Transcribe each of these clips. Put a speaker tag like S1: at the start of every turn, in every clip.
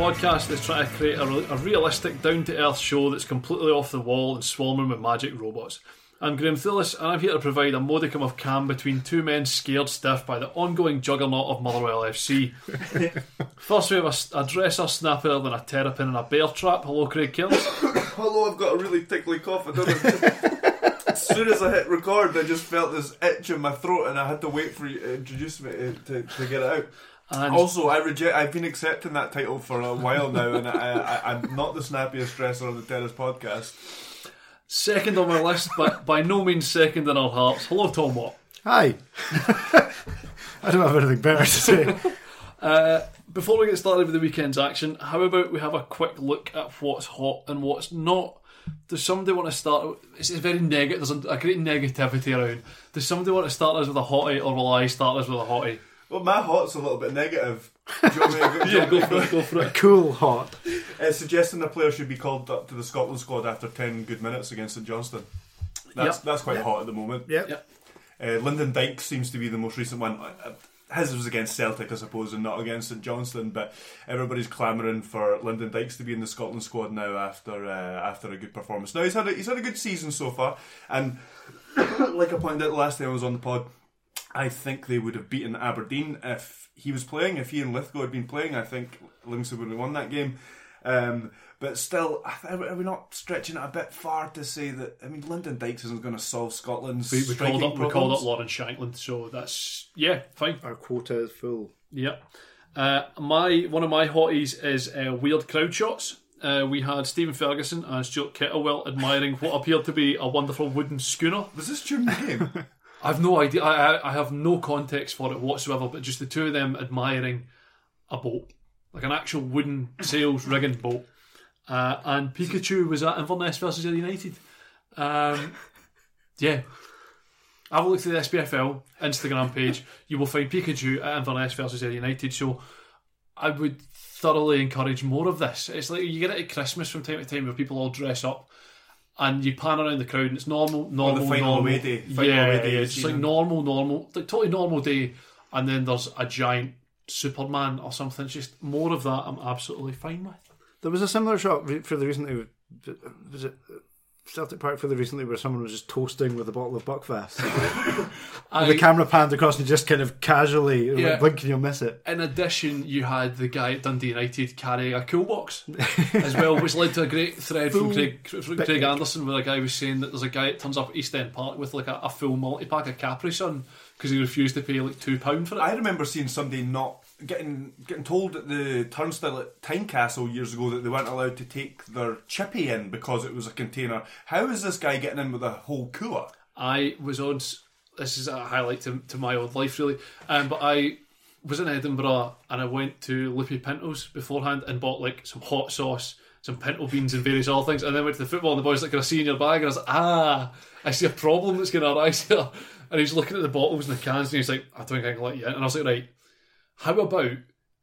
S1: Podcast, that's trying to create a, a realistic, down to earth show that's completely off the wall and swarming with magic robots. I'm Graham Thillis and I'm here to provide a modicum of calm between two men scared stiff by the ongoing juggernaut of Motherwell FC. First, we have a dresser snappier than a terrapin and a bear trap. Hello, Craig Kills.
S2: Hello, I've got a really tickly cough. I don't know. as soon as I hit record, I just felt this itch in my throat, and I had to wait for you to introduce me to, to, to get it out.
S1: And
S2: Also, I reject. I've been accepting that title for a while now, and I, I, I'm not the snappiest dresser on the Terrace podcast.
S1: second on my list, but by no means second in our hearts. Hello, Tom Watt.
S3: Hi. I don't have anything better to say.
S1: Uh, before we get started with the weekend's action, how about we have a quick look at what's hot and what's not? Does somebody want to start? It's very negative. There's a, a great negativity around. Does somebody want to start us with a hottie, or will I start us with a hottie?
S2: Well, my hot's a little bit negative. Do you want me to go,
S1: Yeah, go for it. Go for it.
S3: Cool, hot.
S2: Uh, suggesting a player should be called up to the Scotland squad after 10 good minutes against St Johnstone. That's
S1: Yep.
S2: that's quite hot at the moment.
S3: Yep.
S1: Yep.
S2: Uh, Lyndon Dykes seems to be the most recent one. Uh, His was against Celtic, I suppose, and not against St Johnstone. But everybody's clamouring for Lyndon Dykes to be in the Scotland squad now after uh, after a good performance. Now he's had a, he's had a good season so far, and like I pointed out last time I was on the pod, I think they would have beaten Aberdeen if he was playing. If he and Lithgow had been playing, I think Livingston would have won that game. Um, but still, are are we not stretching it a bit far to say that? I mean, Lyndon Dykes isn't going to solve Scotland's
S1: We, we
S2: striking
S1: called up. We
S2: problems.
S1: called up Lawrence Shankland, so that's yeah, fine.
S3: Our quota is full.
S1: Yep. Uh, my one of my hotties is uh, weird crowd shots. Uh, we had Stephen Ferguson and Stuart Kettlewell admiring what appeared to be a wonderful wooden schooner.
S2: Was this during the game?
S1: I've no idea. I, I, have no context for it whatsoever. But just the two of them admiring a boat, like an actual wooden sails rigging boat. Uh, and Pikachu was at Inverness versus United. Um, yeah. Have a look at the SPFL Instagram page. You will find Pikachu at Inverness versus United. So I would thoroughly encourage more of this. It's like you get it at Christmas from time to time where people all dress up and you pan around the crowd and it's normal, normal,
S2: final
S1: normal.
S2: away day- final
S1: yeah,
S2: away day
S1: it's just like normal, normal, like totally normal day. And then there's a giant Superman or something. It's just more of that. I'm absolutely fine with.
S3: There was a similar shot re- for the recently. Was it Celtic Park for the recently where someone was just toasting with a bottle of Buckfast?
S1: I,
S3: the camera panned across and just kind of casually
S1: Yeah.
S3: like, blink and you'll miss it.
S1: in addition, you had the guy at Dundee United carrying a cool box as well, which led to a great thread from Craig, from Craig Anderson where a guy was saying that there's a guy that turns up at East End Park with like a, a full multi pack of Capri Sun because he refused to pay like two pound for it.
S2: I remember seeing somebody not getting getting told at the turnstile at Tynecastle years ago that they weren't allowed to take their chippy in because it was a container. How is this guy getting in with a whole cooler?
S1: I was on. This is a highlight to, to my old life, really. Um, but I was in Edinburgh and I went to Lupe Pinto's beforehand and bought like some hot sauce, some pinto beans, and various other things. And then went to the football and the boys like, "Can I see in your bag?" And I was like, "Ah, I see a problem that's going to arise here." And he's looking at the bottles and the cans and he's like, "I don't think I can let you in." And I was like, "Right, how about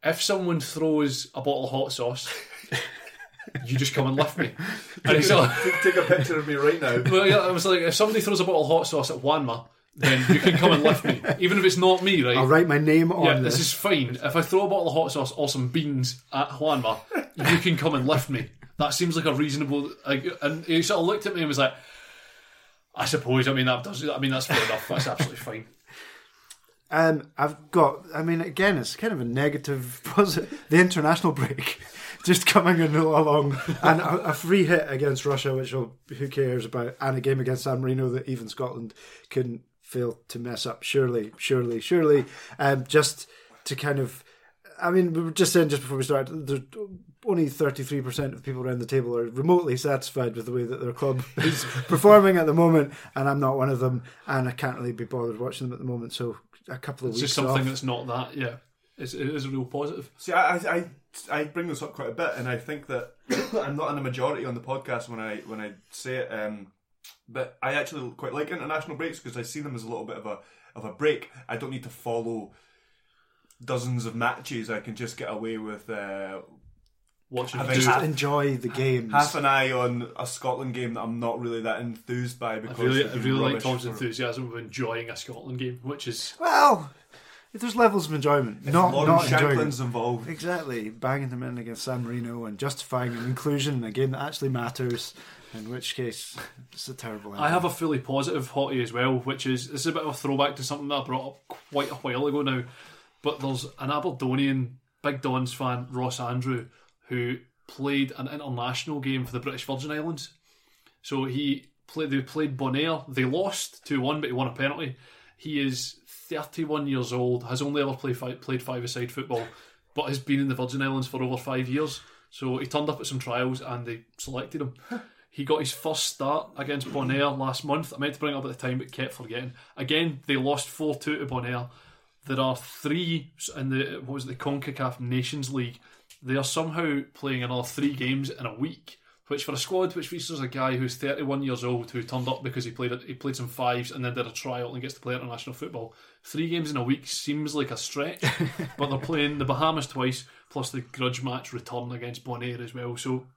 S1: if someone throws a bottle of hot sauce?" You just come and lift me. And like,
S2: Take, take a picture of me right now.
S1: well, yeah, I was like, if somebody throws a bottle of hot sauce at Juanma, then you can come and lift me, even if it's not me, right?
S3: I'll write my name on
S1: yeah,
S3: this.
S1: this is fine. If I throw a bottle of hot sauce or some beans at Juanma, you can come and lift me. That seems like a reasonable. Like, and he sort of looked at me and was like, "I suppose. I mean, that does. I mean, that's fair enough. That's absolutely fine."
S3: Um, I've got. I mean, again, it's kind of a negative. Positive. The international break, just coming in along, and a, a free hit against Russia, which will, who cares about, and a game against San Marino that even Scotland couldn't fail to mess up. Surely, surely, surely. Um, just to kind of I mean, we were just saying just before we started, only 33% of people around the table are remotely satisfied with the way that their club is performing at the moment, and I'm not one of them, and I can't really be bothered watching them at the moment. So a couple of
S1: It's
S3: weeks
S1: just something
S3: off.
S1: that's not that. Yeah, it's, it is a real positive.
S2: See, I, I, I, I bring this up quite a bit, and I think that I'm not in a majority on the podcast when I when I say it. Um, but I actually quite like international breaks because I see them as a little bit of a of a break. I don't need to follow dozens of matches. I can just get away with uh,
S1: Watching
S3: Just
S2: half-
S3: enjoy the games.
S2: half an eye on a Scotland game that I'm not really that enthused by
S1: I
S2: because
S1: really, I really like Tom's
S2: for-
S1: enthusiasm of enjoying a Scotland game, which is
S3: well, if there's levels of enjoyment, not
S2: Lauren
S3: not enjoying.
S2: Shankland's involved.
S3: Exactly, banging them in against San Marino and justifying an inclusion in a game that actually matters. In which case, it's a terrible.
S1: I have a fully positive hottie as well, which is this is a bit of a throwback to something that I brought up quite a while ago now. But there's an Aberdonian Big Dons fan, Ross Andrew, who played an international game for the British Virgin Islands. So he played. They played Bonaire. They lost two one, but he won a penalty. He is 31 years old. Has only ever played five, played five-a-side football, but has been in the Virgin Islands for over five years. So he turned up at some trials and they selected him. He got his first start against Bonaire last month. I meant to bring it up at the time, but kept forgetting. Again, they lost 4 2 to Bonaire. There are three in the what was it, the CONCACAF Nations League. They are somehow playing another three games in a week, which for a squad which features a guy who's 31 years old who turned up because he played he played some fives and then did a trial and gets to play international football. Three games in a week seems like a stretch, but they're playing the Bahamas twice plus the grudge match return against Bonaire as well. So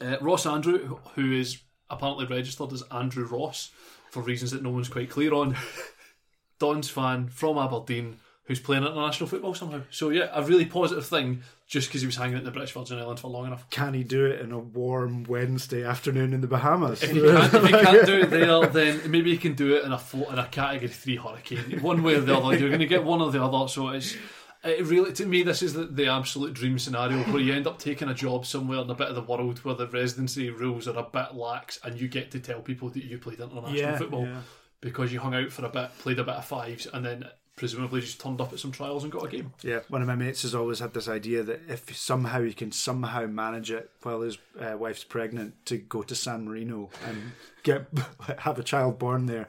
S1: uh, Ross Andrew, who- who is apparently registered as Andrew Ross for reasons that no one's quite clear on, Don's fan from Aberdeen who's playing international football somehow. So yeah, a really positive thing just because he was hanging at the British Virgin Islands for long enough.
S3: Can he do it in a warm Wednesday afternoon in the Bahamas?
S1: If you can't, if you can't do it there, then maybe he can do it in a in a category three hurricane. One way or the other, you're going to get one or the other. So it's it really to me this is the, the absolute dream scenario where you end up taking a job somewhere in a bit of the world where the residency rules are a bit lax, and you get to tell people that you played international
S3: Yeah,
S1: football
S3: yeah.
S1: because you hung out for a bit, played a bit of fives, and then presumably just turned up at some trials and got a game.
S3: Yeah, one of my mates has always had this idea that if somehow he can somehow manage it while his uh, wife's pregnant to go to San Marino and get have a child born there,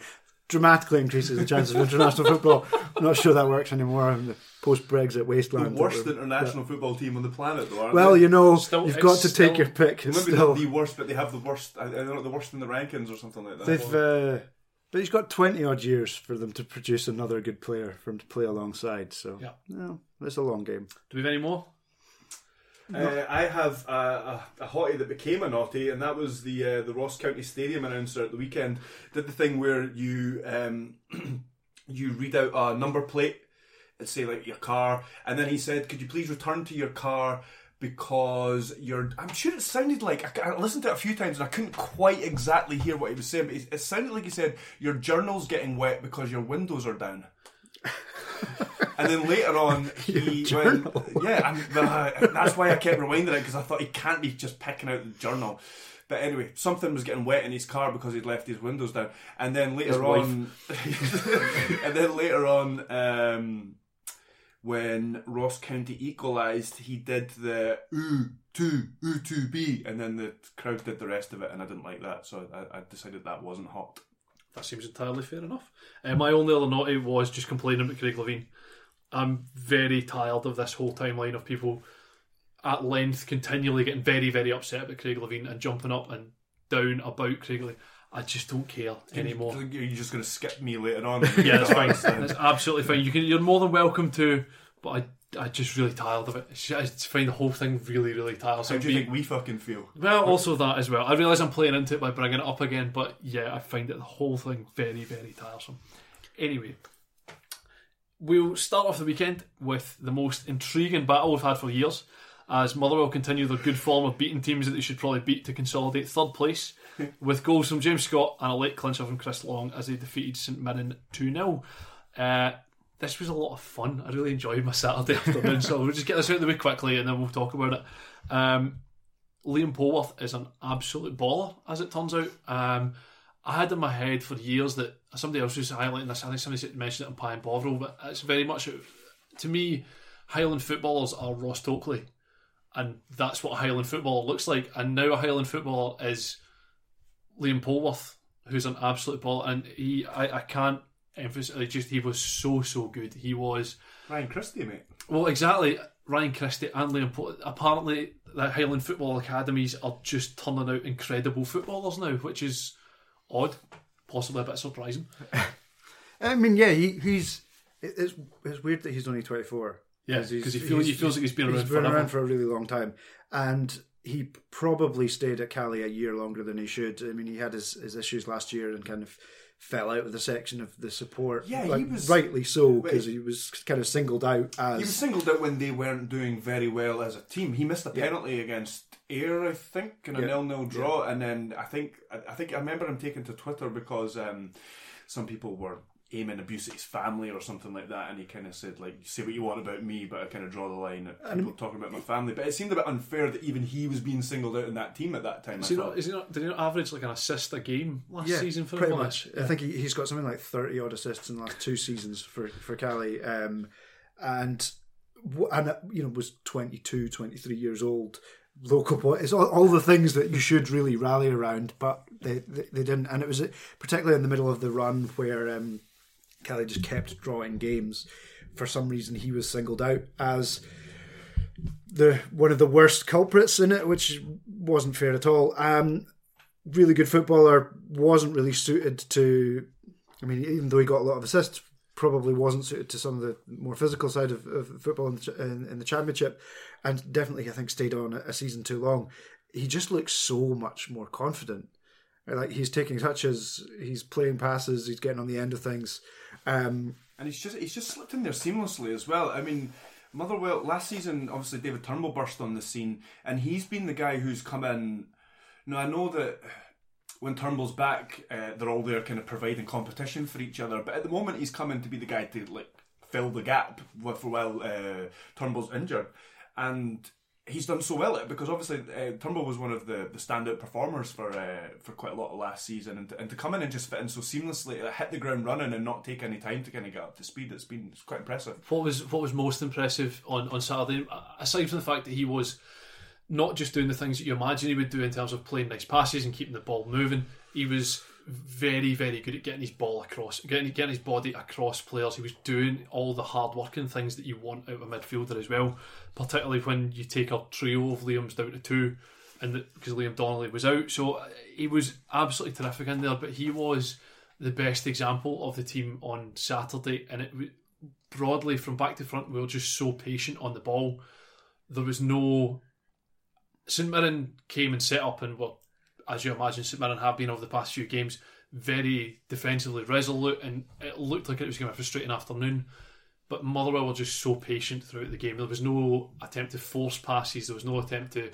S3: dramatically increases the chances of international football. I'm not sure that works anymore in the post-Brexit
S2: The
S3: wasteland. that
S2: worst
S3: we're-
S2: international football team on the planet, though, aren't
S3: Well,
S2: they?
S3: you know,
S1: Still-
S3: you've got
S1: it's
S3: to take your pick. It's
S2: Maybe
S3: still,
S2: the, the worst, but they have the worst. I, I don't know, the worst in the rankings or something like that.
S3: they've, uh, but he's got twenty odd years for them to produce another good player for him to play alongside. So,
S1: Yeah.
S3: no, it's a long game.
S1: Do we have any more?
S2: Uh, I have a, a, a hottie that became a naughty, and that was the uh, the Ross County Stadium announcer at the weekend. Did the thing where you um, you read out a number plate, and say like your car, and then he said, "Could you please return to your car?" Because you're, I'm sure it sounded like I, I listened to it a few times and I couldn't quite exactly hear what he was saying, but it, it sounded like he said your journal's getting wet because your windows are down. And then later on, he went, yeah, and, uh, that's why I kept rewinding it because I thought he can't be just picking out the journal. But anyway, something was getting wet in his car because he'd left his windows down. And then later on, and then later on, um, when Ross County equalised, he did the ooh two ooh two b, and then the crowd did the rest of it, and I didn't like that, so I, I decided that wasn't hot.
S1: That seems entirely fair enough. Uh, my only other naughty was just complaining about Craig Levein. I'm very tired of this whole timeline of people at length continually getting very, very upset about Craig Levein and jumping up and down about Craig Levein. I just don't care anymore.
S2: You're, you just going to skip me later on?
S1: Yeah, that's fine. That's absolutely fine. You can. You're more than welcome to, but I. I just really tired of it. I just find the whole thing really, really tiresome.
S2: How do you think we fucking feel?
S1: Well, also that as well. I realise I'm playing into it by bringing it up again, but yeah, I find it the whole thing very, very tiresome. Anyway, we'll start off the weekend with the most intriguing battle we've had for years, as Motherwell continue their good form of beating teams that they should probably beat to consolidate third place, with goals from James Scott and a late clincher from Chris Long as they defeated St Mirren 2 0. Uh, this was a lot of fun. I really enjoyed my Saturday afternoon, so we'll just get this out of the way quickly and then we'll talk about it. Um, Liam Polworth is an absolute baller, as it turns out. Um, I had in my head for years that somebody else was highlighting this. I think somebody mentioned it on Pie and Bovril, but it's very much to me Highland footballers are Ross Tokely, and that's what a Highland footballer looks like. And now a Highland footballer is Liam Polworth, who's an absolute ball, and he I, I can't emphasize just he was so so good. He was
S2: Ryan Christie, mate.
S1: well exactly Ryan Christie and Liam Polworth. Apparently, the Highland football academies are just turning out incredible footballers now, which is odd, possibly a bit surprising.
S3: I mean, yeah, he, he's it's it's weird that he's only twenty four.
S1: Yeah, 'cause he feels- he feels like he's been around forever.
S3: around for a really long time, and he probably stayed at Caley a year longer than he should. I mean, he had his, his issues last year and kind of fell out of the section of the support.
S2: Yeah, he was-
S3: rightly so because he was kind of singled out as.
S2: He was singled out when they weren't doing very well as a team. He missed a
S3: Yeah.
S2: penalty against Ayr, I think, in a
S3: Yeah.
S2: nil-nil draw, and then I think I, I think I remember him taking to Twitter because um, some people were aiming abuse at his family or something like that, and he kind of said like, "Say what you want about me, but I kind of draw the line at people talking about my family." But it seemed a bit unfair that even he was being singled out in that team at that time.
S1: Is
S2: I
S1: he
S2: thought.
S1: not? Is he not? Did he not average like an assist a game last
S3: yeah,
S1: season for
S3: pretty
S1: Inverness?
S3: much. I think he, he's got something like thirty odd assists in the last two seasons for for Caley, um, and and uh, you know was 22, 23 years old. Local boy, it's all, all the things that you should really rally around, but they, they they didn't, and it was uh, particularly in the middle of the run where um, Kelly just kept drawing games. For some reason, he was singled out as the one of the worst culprits in it, which wasn't fair at all. Um, really good footballer, wasn't really suited to. I mean, even though he got a lot of assists, probably wasn't suited to some of the more physical side of, of football in the, in, in the championship, and definitely I think stayed on a, a season too long. He just looks so much more confident. Like he's taking touches, he's playing passes, he's getting on the end of things. Um,
S2: And he's just he's just slipped in there seamlessly as well. I mean, Motherwell last season, obviously David Turnbull burst on the scene, and he's been the guy who's come in. Now I know that when Turnbull's back, uh, they're all there kind of providing competition for each other. But at the moment, he's coming to be the guy to like fill the gap for while uh, Turnbull's injured, and. He's done so well at it because obviously uh, Turnbull was one of the, the standout performers for uh, for quite a lot of last season, and to, and to come in and just fit in so seamlessly, hit the ground running, and not take any time to kind of get up to speed, it's been it's quite impressive.
S1: What was what was most impressive on, on Saturday, aside from the fact that he was not just doing the things that you imagine he would do in terms of playing nice passes and keeping the ball moving, he was very, very good at getting his ball across, getting, getting his body across players. He was doing all the hard working things that you want out of a midfielder as well, particularly when you take a trio of Liam's down to two, and because Liam Donnelly was out. So uh, he was absolutely terrific in there, but he was the best example of the team on Saturday, and it broadly from back to front, we were just so patient on the ball. There was no. St Mirren came and set up and were, as you imagine, St Mirren have been over the past few games, very defensively resolute, and it looked like it was going to be a frustrating afternoon. But Motherwell were just so patient throughout the game. There was no attempt to force passes. There was no attempt to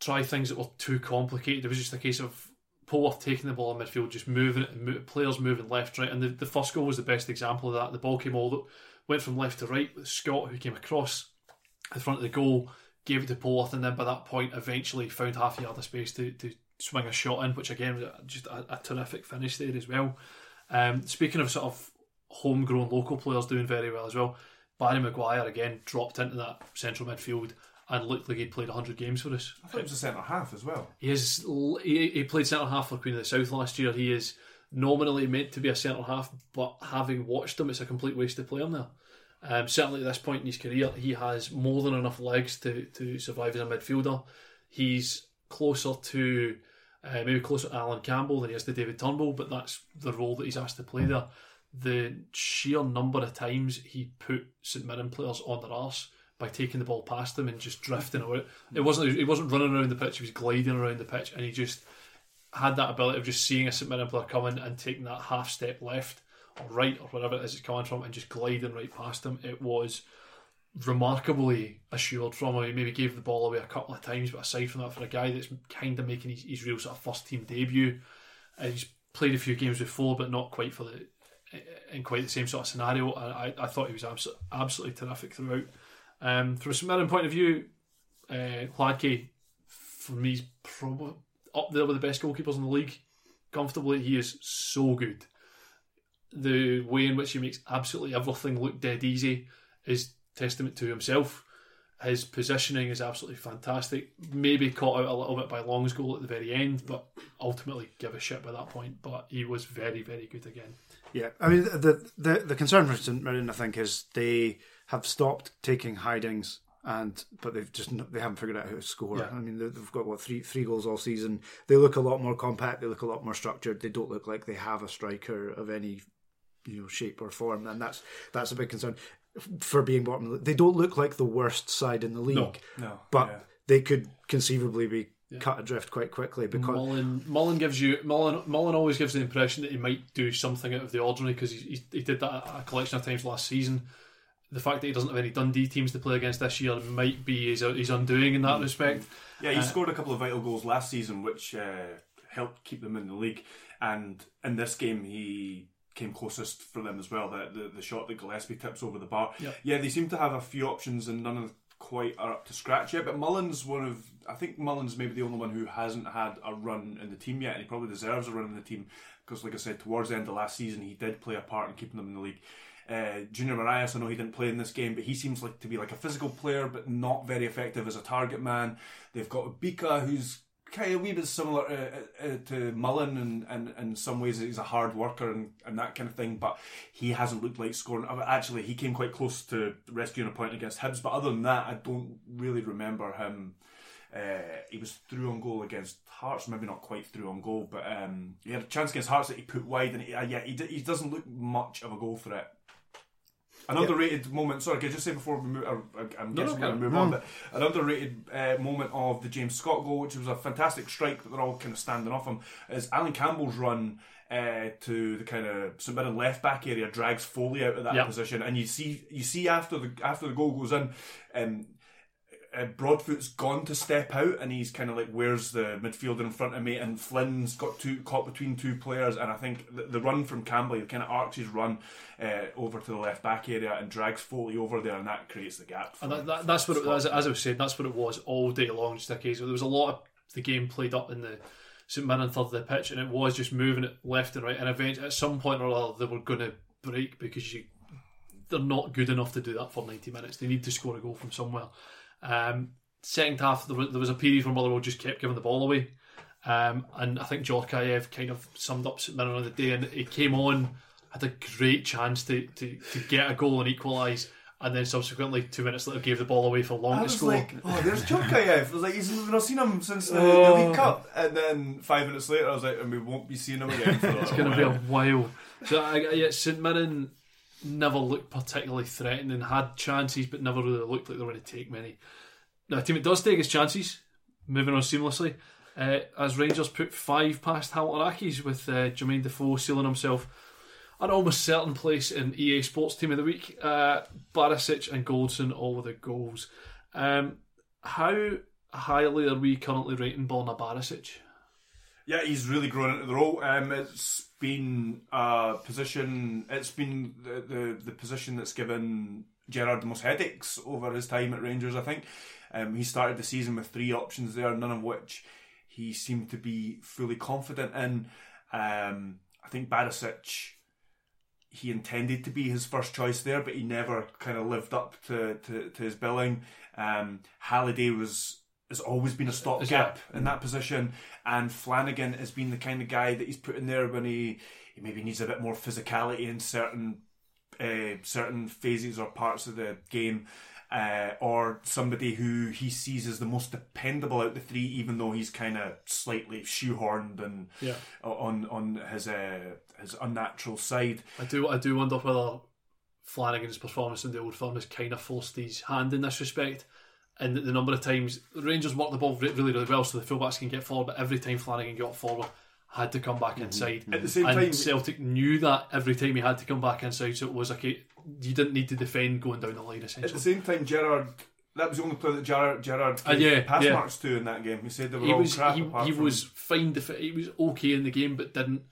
S1: try things that were too complicated. It was just a case of Polworth taking the ball in midfield, just moving it, players moving left, right. And the, the first goal was the best example of that. The ball came all went from left to right Scott, who came across the front of the goal, gave it to Polworth, and then by that point, eventually found half a yard of space to, to swing a shot in, which again was just a, a terrific finish there as well. Um, speaking of sort of homegrown local players doing very well as well, Barry Maguire again dropped into that central midfield and looked like he'd played 100 games for us.
S2: I thought it was a centre half as well.
S1: He is he, he played centre half for Queen of the South last year. He is nominally meant to be a centre half, but having watched him, it's a complete waste to play him there. Um, certainly at this point in his career, he has more than enough legs to, to survive as a midfielder. He's closer to uh, maybe closer to Allan Campbell than he is to David Turnbull, but that's the role that he's asked to play there. The sheer number of times he put St Mirren players on their arse by taking the ball past them and just drifting away. It wasn't he wasn't running around the pitch; he was gliding around the pitch, and he just had that ability of just seeing a St Mirren player coming and taking that half step left or right or wherever it is it's coming from, and just gliding right past him. It was remarkably assured from him. He maybe gave the ball away a couple of times, but aside from that, for a guy that's kind of making his, his real sort of first team debut, uh, he's played a few games before, but not quite for the in quite the same sort of scenario. I, I, thought he was absolutely, terrific throughout. Um, from a St point of view, uh, Hladky, for me, is probably up there with the best goalkeepers in the league. Comfortably, he is so good. The way in which he makes absolutely everything look dead easy is testament to himself. His positioning is absolutely fantastic. Maybe caught out a little bit by Long's goal at the very end, but ultimately give a shit by that point. But he was very, very good again.
S3: Yeah, I mean the the the concern for St Mirren, I think, is they have stopped taking hidings, and but they've just they haven't figured out how to score.
S1: Yeah.
S3: I mean they've got what three three goals all season. They look a lot more compact. They look a lot more structured. They don't look like they have a striker of any you know shape or form, and that's that's a big concern for being bottom. of the- They don't look like the worst side in the league,
S2: No, no
S3: but
S2: yeah.
S3: they could conceivably be cut adrift quite quickly because
S1: Mullen, Mullen gives you Mullen. Mullen always gives the impression that he might do something out of the ordinary because he, he, he did that a collection of times last season. The fact that he doesn't have any Dundee teams to play against this year might be his, his undoing in that respect.
S2: Yeah, he scored a couple of vital goals last season, which uh, helped keep them in the league. And in this game, he came closest for them as well. The the, the shot that Gillespie tips over the bar.
S1: Yep.
S2: Yeah, they seem to have a few options, and none of quite are up to scratch yet. But Mullins, one of I think Mullins maybe the only one who hasn't had a run in the team yet, and he probably deserves a run in the team because, like I said, towards the end of last season, he did play a part in keeping them in the league. Uh, Junior Morias, I know he didn't play in this game, but he seems like to be like a physical player, but not very effective as a target man. They've got Bika, who's kind of a wee bit similar uh, uh, to Mullen, and, and in some ways he's a hard worker and, and that kind of thing, but he hasn't looked like scoring. uh, Actually, he came quite close to rescuing a point against Hibs, but other than that, I don't really remember him. Uh, he was through on goal against Hearts, maybe not quite through on goal, but um, he had a chance against Hearts that he put wide, and he, uh, yeah, he, d- he doesn't look much of a goal threat. An underrated moment. Sorry, can I just say before we move? I'm
S1: No,
S2: guessing
S1: no,
S2: to move on. But an underrated uh, moment of the James Scott goal, which was a fantastic strike, but they're all kind of standing off him. Is Allan Campbell's run uh, to the kind of St Mirren left back area drags Foley out of that
S1: Yep.
S2: position, and you see you see after the after the goal goes in. Um, uh, Broadfoot's gone to step out, and he's kind of like, "Where's the midfielder in front of me?" And Flynn's got two caught between two players, and I think the, the run from Campbell, he kind of arcs his run uh, over to the left back area and drags Foley over there, and that creates the gap.
S1: And that, that, that's what it was. As I was saying, that's what it was all day long. Just a case there was a lot of the game played up in the St Mirren third of the pitch, and it was just moving it left and right. And eventually, at some point or other, they were going to break because you they're not good enough to do that for ninety minutes. They need to score a goal from somewhere. Um, second half, there was, there was a period where Motherwell just kept giving the ball away. Um, and I think Djorkaeff kind of summed up St Mirren on the day, and he came on, had a great chance to, to, to get a goal and equalise, and then subsequently, two minutes later, gave the ball away for Long
S2: I
S1: to
S2: was
S1: score.
S2: like, oh, there's Djorkaeff. I was like, he's, we've not seen him since the, the
S1: Oh.
S2: League Cup. And then five minutes later, I was like, and we won't be seeing him again for
S1: it's going to be a
S2: while.
S1: So I, I- yeah, St Mirren never looked particularly threatening, had chances, but never really looked like they were going to take many. Now, a team that does take its chances, moving on seamlessly, uh, as Rangers put five past Hamilton with uh, Jermaine Defoe sealing himself an almost certain place in EA Sports Team of the Week. Uh, Barisic and Goldson all with the goals. Um, how highly are we currently rating Borna Barisic?
S2: Yeah, he's really grown into the role. Um, it's been a position. It's been the, the the position that's given Gerrard the most headaches over his time at Rangers. I think um, he started the season with three options there, none of which he seemed to be fully confident in. Um, I think Barisic. He intended to be his first choice there, but he never kind of lived up to, to, to his billing. Um, Halliday was has always been a stopgap in that position, and Flanagan has been the kind of guy that he's put in there when he, he maybe needs a bit more physicality in certain uh, certain phases or parts of the game, uh, or somebody who he sees as the most dependable out the three, even though he's kind of slightly shoehorned and
S1: Yeah.
S2: on on his uh, his unnatural side.
S1: I do I do wonder whether Flanagan's performance in the old firm has kind of forced his hand in this respect. And the number of times the Rangers work the ball really, really well, so the fullbacks can get forward. But every time Flanagan got forward, had to come back inside.
S2: At the same
S1: and
S2: time-
S1: Celtic knew that every time he had to come back inside, so it was like you didn't need to defend going down the line Essentially, At
S2: the same time, Gerrard. That was the only player that Gerrard, Gerrard
S1: Uh, yeah,
S2: pass
S1: yeah.
S2: marks to in that game. He said they were
S1: he
S2: all
S1: was
S2: crap
S1: he, he
S2: from
S1: was fine. Def- he was okay in the game, but didn't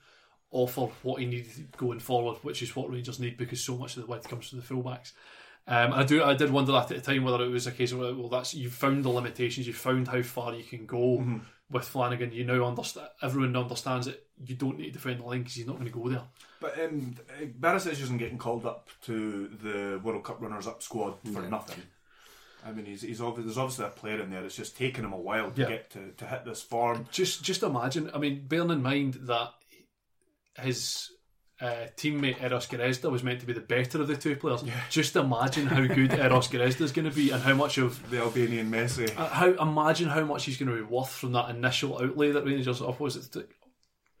S1: offer what he needed going forward, which is what Rangers need because so much of the width comes from the fullbacks. Um, I do. I did wonder that at the time whether it was a case of well, that's you've found the limitations, you've found how far you can go. with Flanagan, you now understand. Everyone understands that you don't need to defend the line because he's not going to go there.
S2: But um, Barisic isn't getting called up to the World Cup runners-up squad for nothing. I mean, he's, he's obviously, there's obviously a player in there. It's just taken him a while to
S1: Yeah.
S2: get to, to hit this form.
S1: Just just imagine. I mean, bearing in mind that his uh, teammate Eros Grezda was meant to be the better of the two players. Just imagine how good Eros Grezda is going to be, and how much of
S2: The Albanian Messi.
S1: uh, how imagine how much he's going to be worth from that initial outlay that Rangers up was it like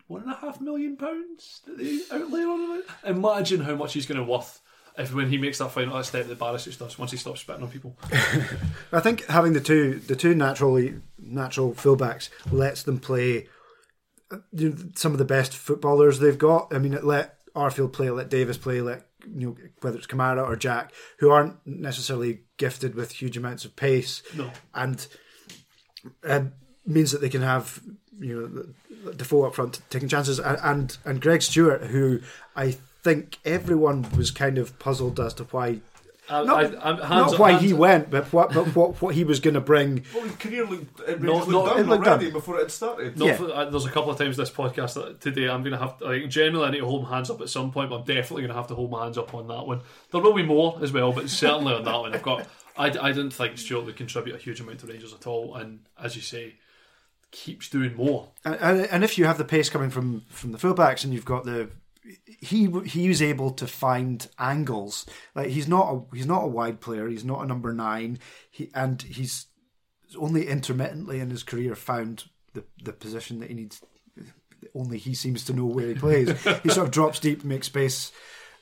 S1: one and a half million pounds that they outlay on it. Imagine how much he's going to worth. If when he makes that final that step that Barisic does once he stops spitting on people,
S3: I think having the two the two naturally natural fullbacks lets them play you know, some of the best footballers they've got. I mean, it let Arfield play, let Davis play, let you know whether it's Kamara or Jack, who aren't necessarily gifted with huge amounts of pace,
S1: No.
S3: and uh, means that they can have you know the- Defoe up front taking chances, and and, and Greg Stewart, who I think everyone was kind of puzzled as to why.
S1: I,
S3: Not,
S1: I, I'm,
S3: not
S1: up-
S3: why
S1: hands
S3: he went, but what but what, what he was going to bring.
S2: Well, his career looked, it
S1: No,
S2: looked
S1: no,
S2: done
S3: it looked
S2: already
S3: done.
S2: before it had started.
S1: Not
S3: Yeah.
S1: for, uh, there's a couple of times this podcast that today I'm going to have to, like, generally I need to hold my hands up at some point, but I'm definitely going to have to hold my hands up on that one. There will be more as well, but certainly on that one, I've got. I, I didn't think Stewart would contribute a huge amount to Rangers at all, and as you say, keeps doing more.
S3: And, and, and if you have the pace coming from from the fullbacks, and you've got the he he was able to find angles. Like he's not a he's not a wide player. He's not a number nine. He and he's only intermittently in his career found the the position that he needs. Only he seems to know where he plays. he sort of drops deep, makes space.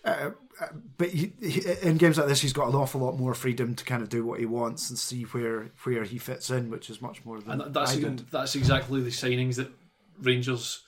S3: Uh, uh, but he, he, in games like this, he's got an awful lot more freedom to kind of do what he wants and see where where he fits in, which is much more than
S1: And that's that's exactly the signings that Rangers,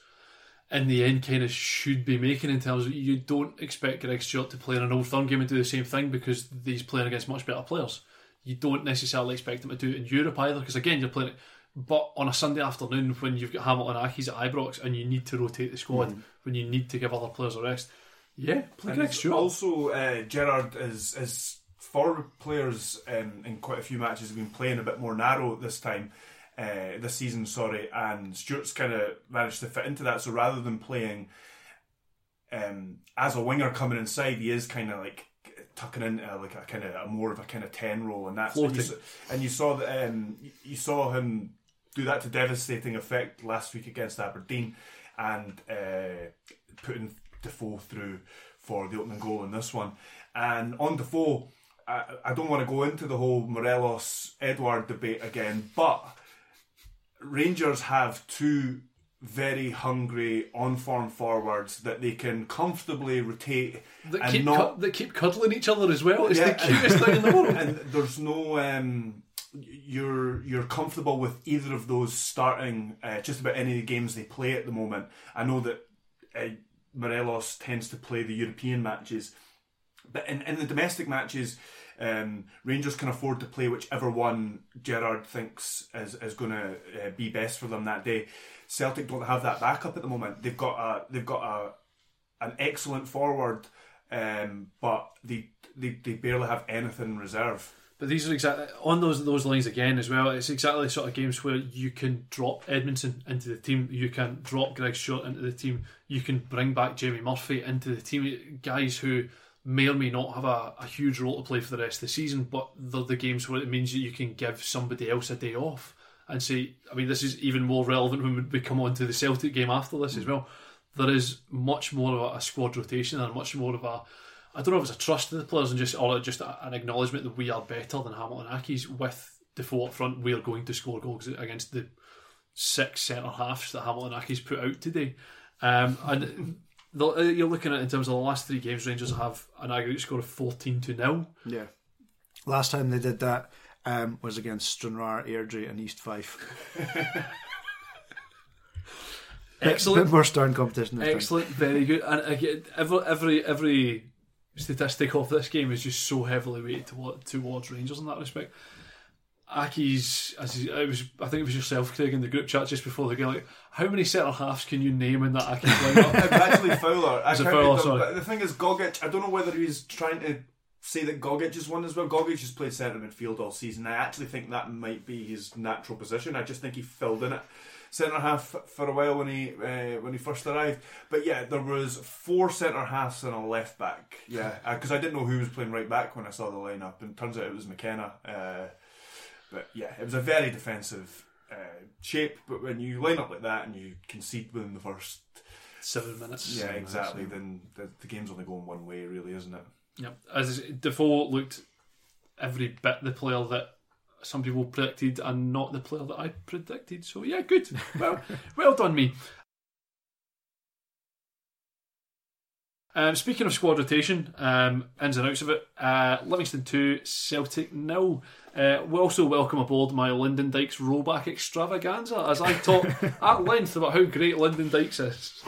S1: in the end, kind of should be making in terms of you don't expect Greg Stewart to play in an Old Firm game and do the same thing because he's playing against much better players. You don't necessarily expect him to do it in Europe either because again you're playing it. But on a Sunday afternoon when you've got Hamilton Accies at Ibrox and you need to rotate the squad when you need to give other players a rest, yeah, play
S2: And
S1: Greg Stewart.
S2: Also, uh, Gerrard is is forward players um, in quite a few matches have been playing a bit more narrow this time, uh, this season. Sorry, and Stewart's kind of managed to fit into that. So rather than playing um, as a winger coming inside, he is kind of like tucking into like a kind of a more of a kind of ten role, and that's and you, saw, and you saw that um, you saw him do that to devastating effect last week against Aberdeen, and uh, putting Defoe through for the opening goal in this one. And on Defoe, I, I don't want to go into the whole Morelos Edward debate again, but Rangers have two very hungry on form forwards that they can comfortably rotate
S1: that
S2: and
S1: keep
S2: not
S1: cu- that keep cuddling each other as well. It's
S2: Yeah,
S1: the cutest thing in the world.
S2: and there's no um, you're you're comfortable with either of those starting uh, just about any of the games they play at the moment. I know that uh, Morelos tends to play the European matches, but in, in the domestic matches, um, Rangers can afford to play whichever one Gerrard thinks is, is going to uh, be best for them that day. Celtic don't have that backup at the moment. They've got a they've got a an excellent forward, um, but they, they they barely have anything in reserve.
S1: But these are exactly on those those lines again as well. It's exactly the sort of games where you can drop Edmondson into the team, you can drop Greg Short into the team, you can bring back Jamie Murphy into the team. Guys who may or may not have a, a huge role to play for the rest of the season, but they're the games where it means that you can give somebody else a day off and say. I mean, this is even more relevant when we come on to the Celtic game after this as well. There is much more of a, squad rotation and much more of a I don't know if it's a trust in the players and just or just a, an acknowledgement that we are better than Hamilton Accies with Defoe up front. We are going to score goals against the six centre halves that Hamilton Accies put out today. Um, and the, uh, you're looking at in terms of the last three games, Rangers have an aggregate score of fourteen to nil.
S3: Yeah. Last time they did that um, was against Stranraer, Airdrie, and East Fife.
S1: Excellent.
S3: Bit more stern competition this
S1: Excellent, very good. And again, every every every statistic of this game is just so heavily weighted toward, towards Rangers in that respect. Accies, as he, it was, I think it was yourself, Craig, in the group chat just before the game. Like, how many centre halves can you name in that Accies lineup?
S2: Actually Fowler. I
S1: Is it
S2: counted
S1: Fowler?
S2: them,
S1: Sorry.
S2: the thing is, Gogic. I don't know whether he's trying to say that Gogic is one as well. Gogic has played centre midfield all season. I actually think that might be his natural position. I just think he filled in it centre half for a while when he uh, when he first arrived. But yeah, there was four centre halves and a left back. Yeah, because I didn't know who was playing right back when I saw the lineup, and turns out it was McKenna. Uh, but yeah, it was a very defensive uh, shape. But when you line up like that and you concede within the first
S1: Seven minutes.
S2: yeah exactly, then the, the game's only going one way, really, isn't it?
S1: Yep. As Defoe looked every bit the player that some people predicted and not the player that I predicted. So yeah, good. Well, well done me. Um, speaking of squad rotation, um, ins and outs of it, uh, Livingston 2, Celtic nil. Uh, we also welcome aboard my Lyndon Dykes rollback extravaganza as I talk at length about how great Lyndon Dykes is.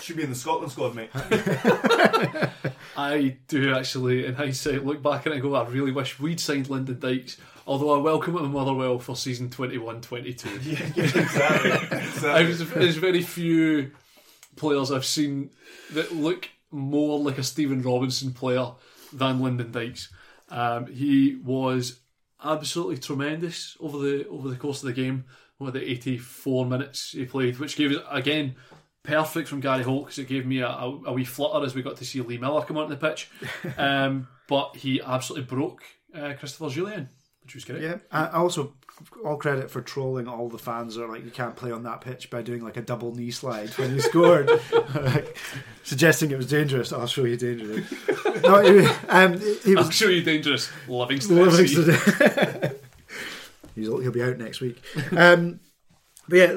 S2: Should be in the Scotland squad, mate.
S1: I do actually, in hindsight, look back and I go, I really wish we'd signed Lyndon Dykes. Although I welcome him at Motherwell for season 21 22.
S2: yeah, exactly. exactly.
S1: There's, there's very few players I've seen that look more like a Stephen Robinson player than Lyndon Dykes. Um, he was absolutely tremendous over the over the course of the game. Over the 84 minutes he played, which gave us again perfect from Gary Holt because it gave me a, a, a wee flutter as we got to see Lee Miller come onto the pitch. Um, but he absolutely broke uh, Christopher Jullien, which was great.
S3: Yeah, I also all credit for trolling all the fans are like you can't play on that pitch by doing like a double knee slide when you scored, Like, suggesting it was dangerous. I'll show you dangerous. no, um, he
S1: I'll
S3: was
S1: show you dangerous Livingston.
S3: Livingston. He's, he'll be out next week. Um, but yeah,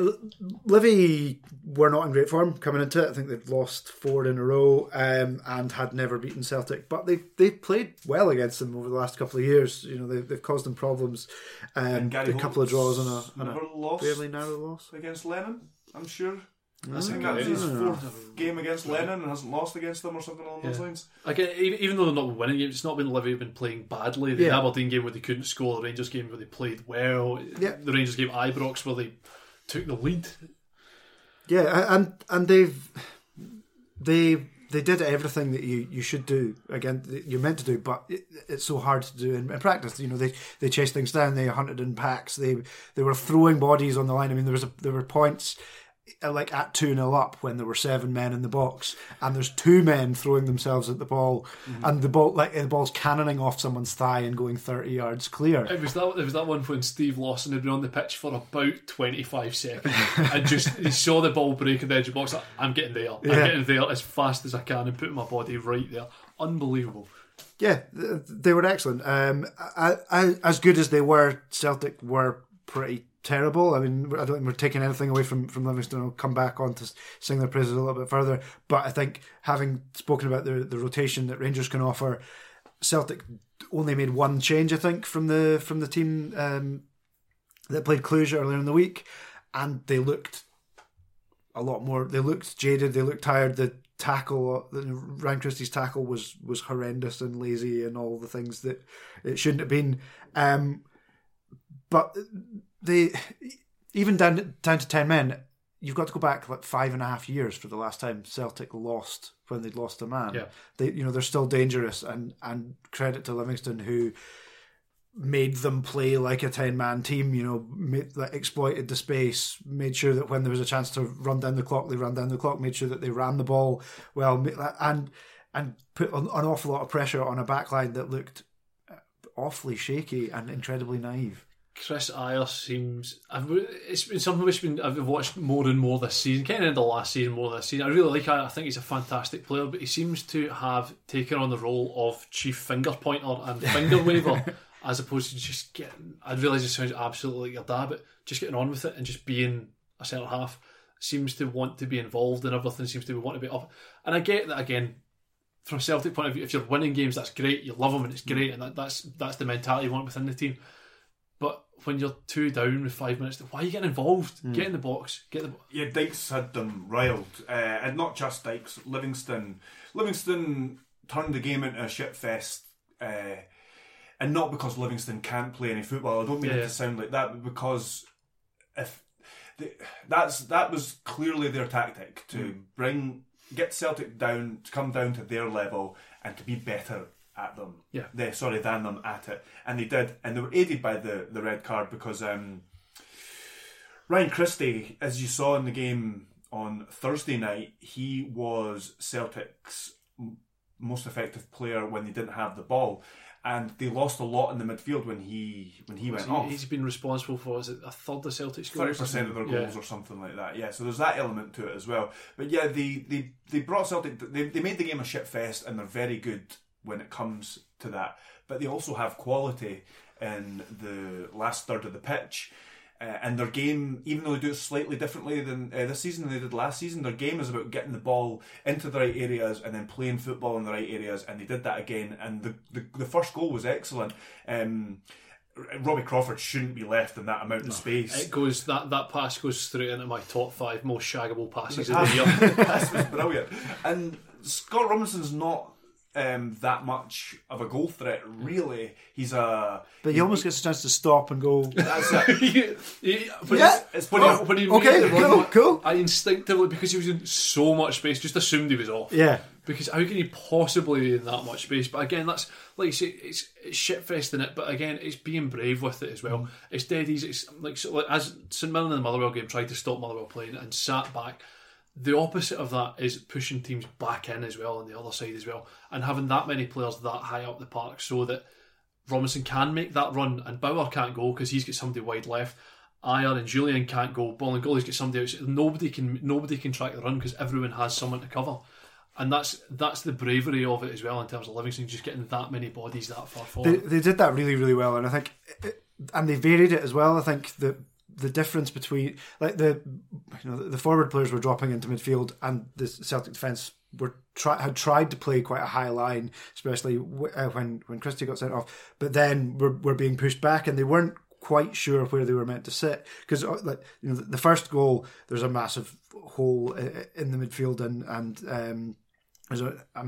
S3: Livy were not in great form coming into it. I think they've lost four in a row um, and had never beaten Celtic. But they they played well against them over the last couple of years. You know, they, they've caused them problems. Um,
S2: And Gary
S3: a couple of draws and a, and a
S2: lost
S3: fairly narrow loss.
S2: against Lennon. I'm sure. I
S1: Ah,
S2: think that was his fourth game against Lennon and hasn't lost against them or something along those lines.
S1: Again, even, even though they're not winning games, it's not been Livy have been playing badly. The
S3: Yeah.
S1: Aberdeen game where they couldn't score, the Rangers game where they played well,
S3: Yeah.
S1: the Rangers game Ibrox where they took the lead.
S3: Yeah, and and they've they they did everything that you, you should do again you're meant to do, but it, it's so hard to do in, in practice. You know, they they chased things down, they hunted in packs, they they were throwing bodies on the line. I mean, there was a, there were points like at 2 0 up when there were seven men in the box and there's two men throwing themselves at the ball and the ball like the ball's cannoning off someone's thigh and going 30 yards clear
S1: It was that it was that one when Steve Lawson had been on the pitch for about twenty five seconds and just he saw the ball break at the edge of the box. Like, I'm getting there. I'm
S3: Yeah.
S1: getting there as fast as I can and putting my body right there. Unbelievable.
S3: Yeah, they were excellent. Um, I, I, as good as they were, Celtic were pretty terrible. I mean, I don't think we're taking anything away from, from Livingston. I'll come back on to sing their praises a little bit further. But I think, having spoken about the, the rotation that Rangers can offer, Celtic only made one change, I think, from the from the team um, that played Cluj earlier in the week, and they looked a lot more. They looked jaded. They looked tired. The tackle, Ryan Christie's tackle was was horrendous and lazy and all the things that it shouldn't have been. Um, but they even down down to ten men. You've got to go back like five and a half years for the last time Celtic lost when they'd lost a man.
S1: Yeah.
S3: They, you know, they're still dangerous, and and credit to Livingston who made them play like a 10 man team, you know, made, like, exploited the space, made sure that when there was a chance to run down the clock, they ran down the clock, made sure that they ran the ball well, and and put an, an awful lot of pressure on a backline that looked uh, awfully shaky and incredibly naive.
S1: Chris Ayers seems. I've, it's been something which been I've watched more and more this season. Kind of in the last season, more this season. I really like. I think he's a fantastic player, but he seems to have taken on the role of chief finger pointer and finger waver, as opposed to just getting. I realise it sounds absolutely like your dad, but just getting on with it and just being a centre half seems to want to be involved in everything. Seems to be want to be up. And I get that again. From a Celtic point of view, if you're winning games, that's great. You love them, and it's great, and that, that's that's the mentality you want within the team. But when you're two down with five minutes, why are you getting involved? Get in the box. Get the.
S2: Yeah, Dykes had them riled, uh, and not just Dykes. Livingston, Livingston turned the game into a shit fest, uh, and not because Livingston can't play any football. I don't mean it
S1: Yeah.
S2: to sound like that, but because if the, that's that was clearly their tactic to bring get Celtic down to come down to their level and to be better at them.
S1: Yeah.
S2: they sorry than them at it, and they did, and they were aided by the the red card because. Um, Ryan Christie, as you saw in the game on Thursday night, he was Celtic's most effective player when they didn't have the ball, and they lost a lot in the midfield when he when he went
S1: He-
S2: off.
S1: He's been responsible for is it a third of Celtic's goals, thirty
S2: percent of their
S1: Yeah.
S2: goals or something like that. Yeah, so there's that element to it as well. But yeah, they they, they brought Celtic. They, they made the game a shit fest, and they're very good when it comes to that. But they also have quality in the last third of the pitch. Uh, and their game, even though they do it slightly differently than uh, this season than they did last season, their game is about getting the ball into the right areas and then playing football in the right areas. And they did that again. And the the, the first goal was excellent. Um, Robbie Crawford shouldn't be left in that amount of space.
S1: It goes that that pass goes straight into my top five most shaggable passes of the year.
S2: That was brilliant. And Scott Robinson's not um, that much of a goal threat, really. He's a.
S3: But he almost gets a chance to stop and go.
S2: That's it.
S1: He- he-
S3: Yeah.
S1: he-
S2: It's
S1: when,
S2: funny.
S1: he, when he
S3: Okay,
S1: made run,
S3: cool,
S1: I-
S3: cool.
S1: I instinctively because he was in so much space, just assumed he was off.
S3: Yeah.
S1: Because how can he possibly be in that much space? But again, that's like you say, it's, it's shit in it. But again, it's being brave with it as well. It's dead easy. It's like, so, like as St Mirren in the Motherwell game tried to stop Motherwell playing and sat back. The opposite of that is pushing teams back in as well on the other side as well, and having that many players that high up the park so that Robinson can make that run and Bauer can't go because he's got somebody wide left. Ajer and Jullien can't go. Bolingoli's got somebody else. Nobody can nobody can track the run because everyone has someone to cover, and that's that's the bravery of it as well in terms of Livingston just getting that many bodies that far
S3: They,
S1: forward.
S3: they did that really, really well, and I think, and they varied it as well. I think the the difference between like the you know the forward players were dropping into midfield, and the Celtic defence were try, had tried to play quite a high line, especially w- uh, when when Christie got sent off. But then were were being pushed back, and they weren't quite sure where they were meant to sit because like you know the, the first goal there's a massive hole uh, in the midfield and and um, there's a, a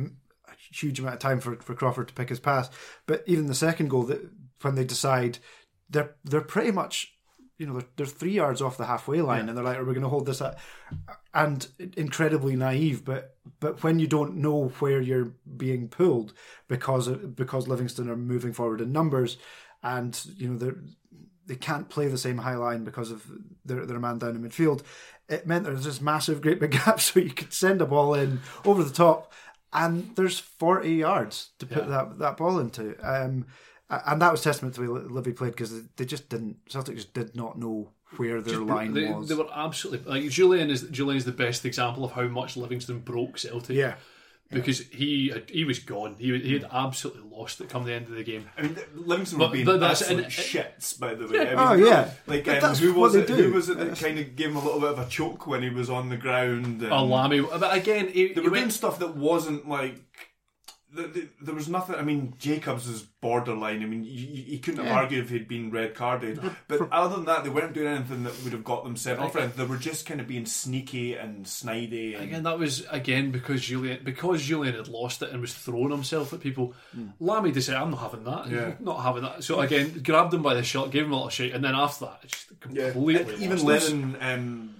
S3: huge amount of time for, for Crawford to pick his pass. But even the second goal, that when they decide, they're they're pretty much, you know, they're, they're three yards off the halfway line, and they're like, "Are we going to hold this?" At? And incredibly naive, but but when you don't know where you're being pulled because because Livingston are moving forward in numbers, and you know they're they can't play the same high line because of their, their man down in midfield. It meant there was this massive, great big gap, so you could send a ball in over the top, and there's 40 yards to put
S1: Yeah.
S3: that that ball into. Um, and that was testament to the way Livy played because they just didn't, Celtic just did not know where their line
S1: they,
S3: was.
S1: they were absolutely like Jullien is Jullien is the best example of how much Livingston broke Celtic.
S3: yeah.
S1: because he had, he was gone. He he had absolutely lost it come the end of the game.
S2: I mean, Livingston
S1: But-
S2: were being
S1: that's-
S2: absolute
S1: and-
S2: shits, by the way. I mean,
S3: Oh, yeah.
S2: Like, um,
S3: that's
S2: who
S3: what
S2: was
S3: they
S2: it?
S3: do.
S2: Who was it that kind of gave him a little bit of a choke when he was on the ground? And
S1: A Lamie, but again, he,
S2: They
S1: he
S2: were
S1: went-
S2: doing stuff that wasn't like. Th th there was nothing. I mean, Jacobs is borderline. I mean, you, couldn't have argued if he'd been red carded. But other than that, they weren't doing anything that would have got them sent off. They were just kind of being sneaky and snidey. And,
S1: Again, that was again because Jullien because Jullien had lost it and was throwing himself at people. Lamie just said, "I'm not having that.
S2: Yeah.
S1: not having that." So again, grabbed him by the shirt, gave him a little shake, and then after that, just completely.
S2: And even. Lennon um,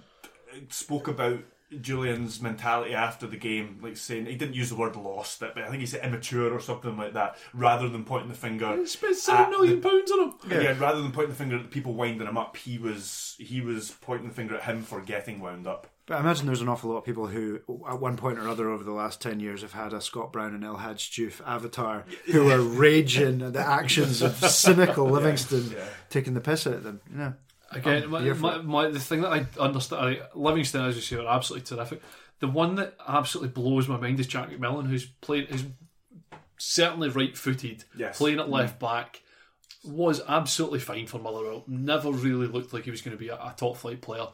S2: spoke about Jullien's mentality after the game, like saying he didn't use the word lost it, but I think he said immature or something like that, rather than pointing the finger.
S1: He spent seven
S2: at
S1: million
S2: the-
S1: pounds on him.
S2: Yeah. rather than pointing the finger at the people winding him up, he was he was pointing the finger at him for getting wound up.
S3: But I imagine there's an awful lot of people who, at one point or other over the last 10 years, have had a Scott Brown and El Hadj Diouf avatar who are raging at the actions of cynical Livingston taking the piss out of them. You know?
S1: Again, my, my, my, the thing that I understand, Livingston, as you say, are absolutely terrific. The one that absolutely blows my mind is Jack McMillan, who's played, who's certainly right-footed,
S2: Yes.
S1: playing at left back, was absolutely fine for Motherwell. Never really looked like he was going to be a, a top-flight player.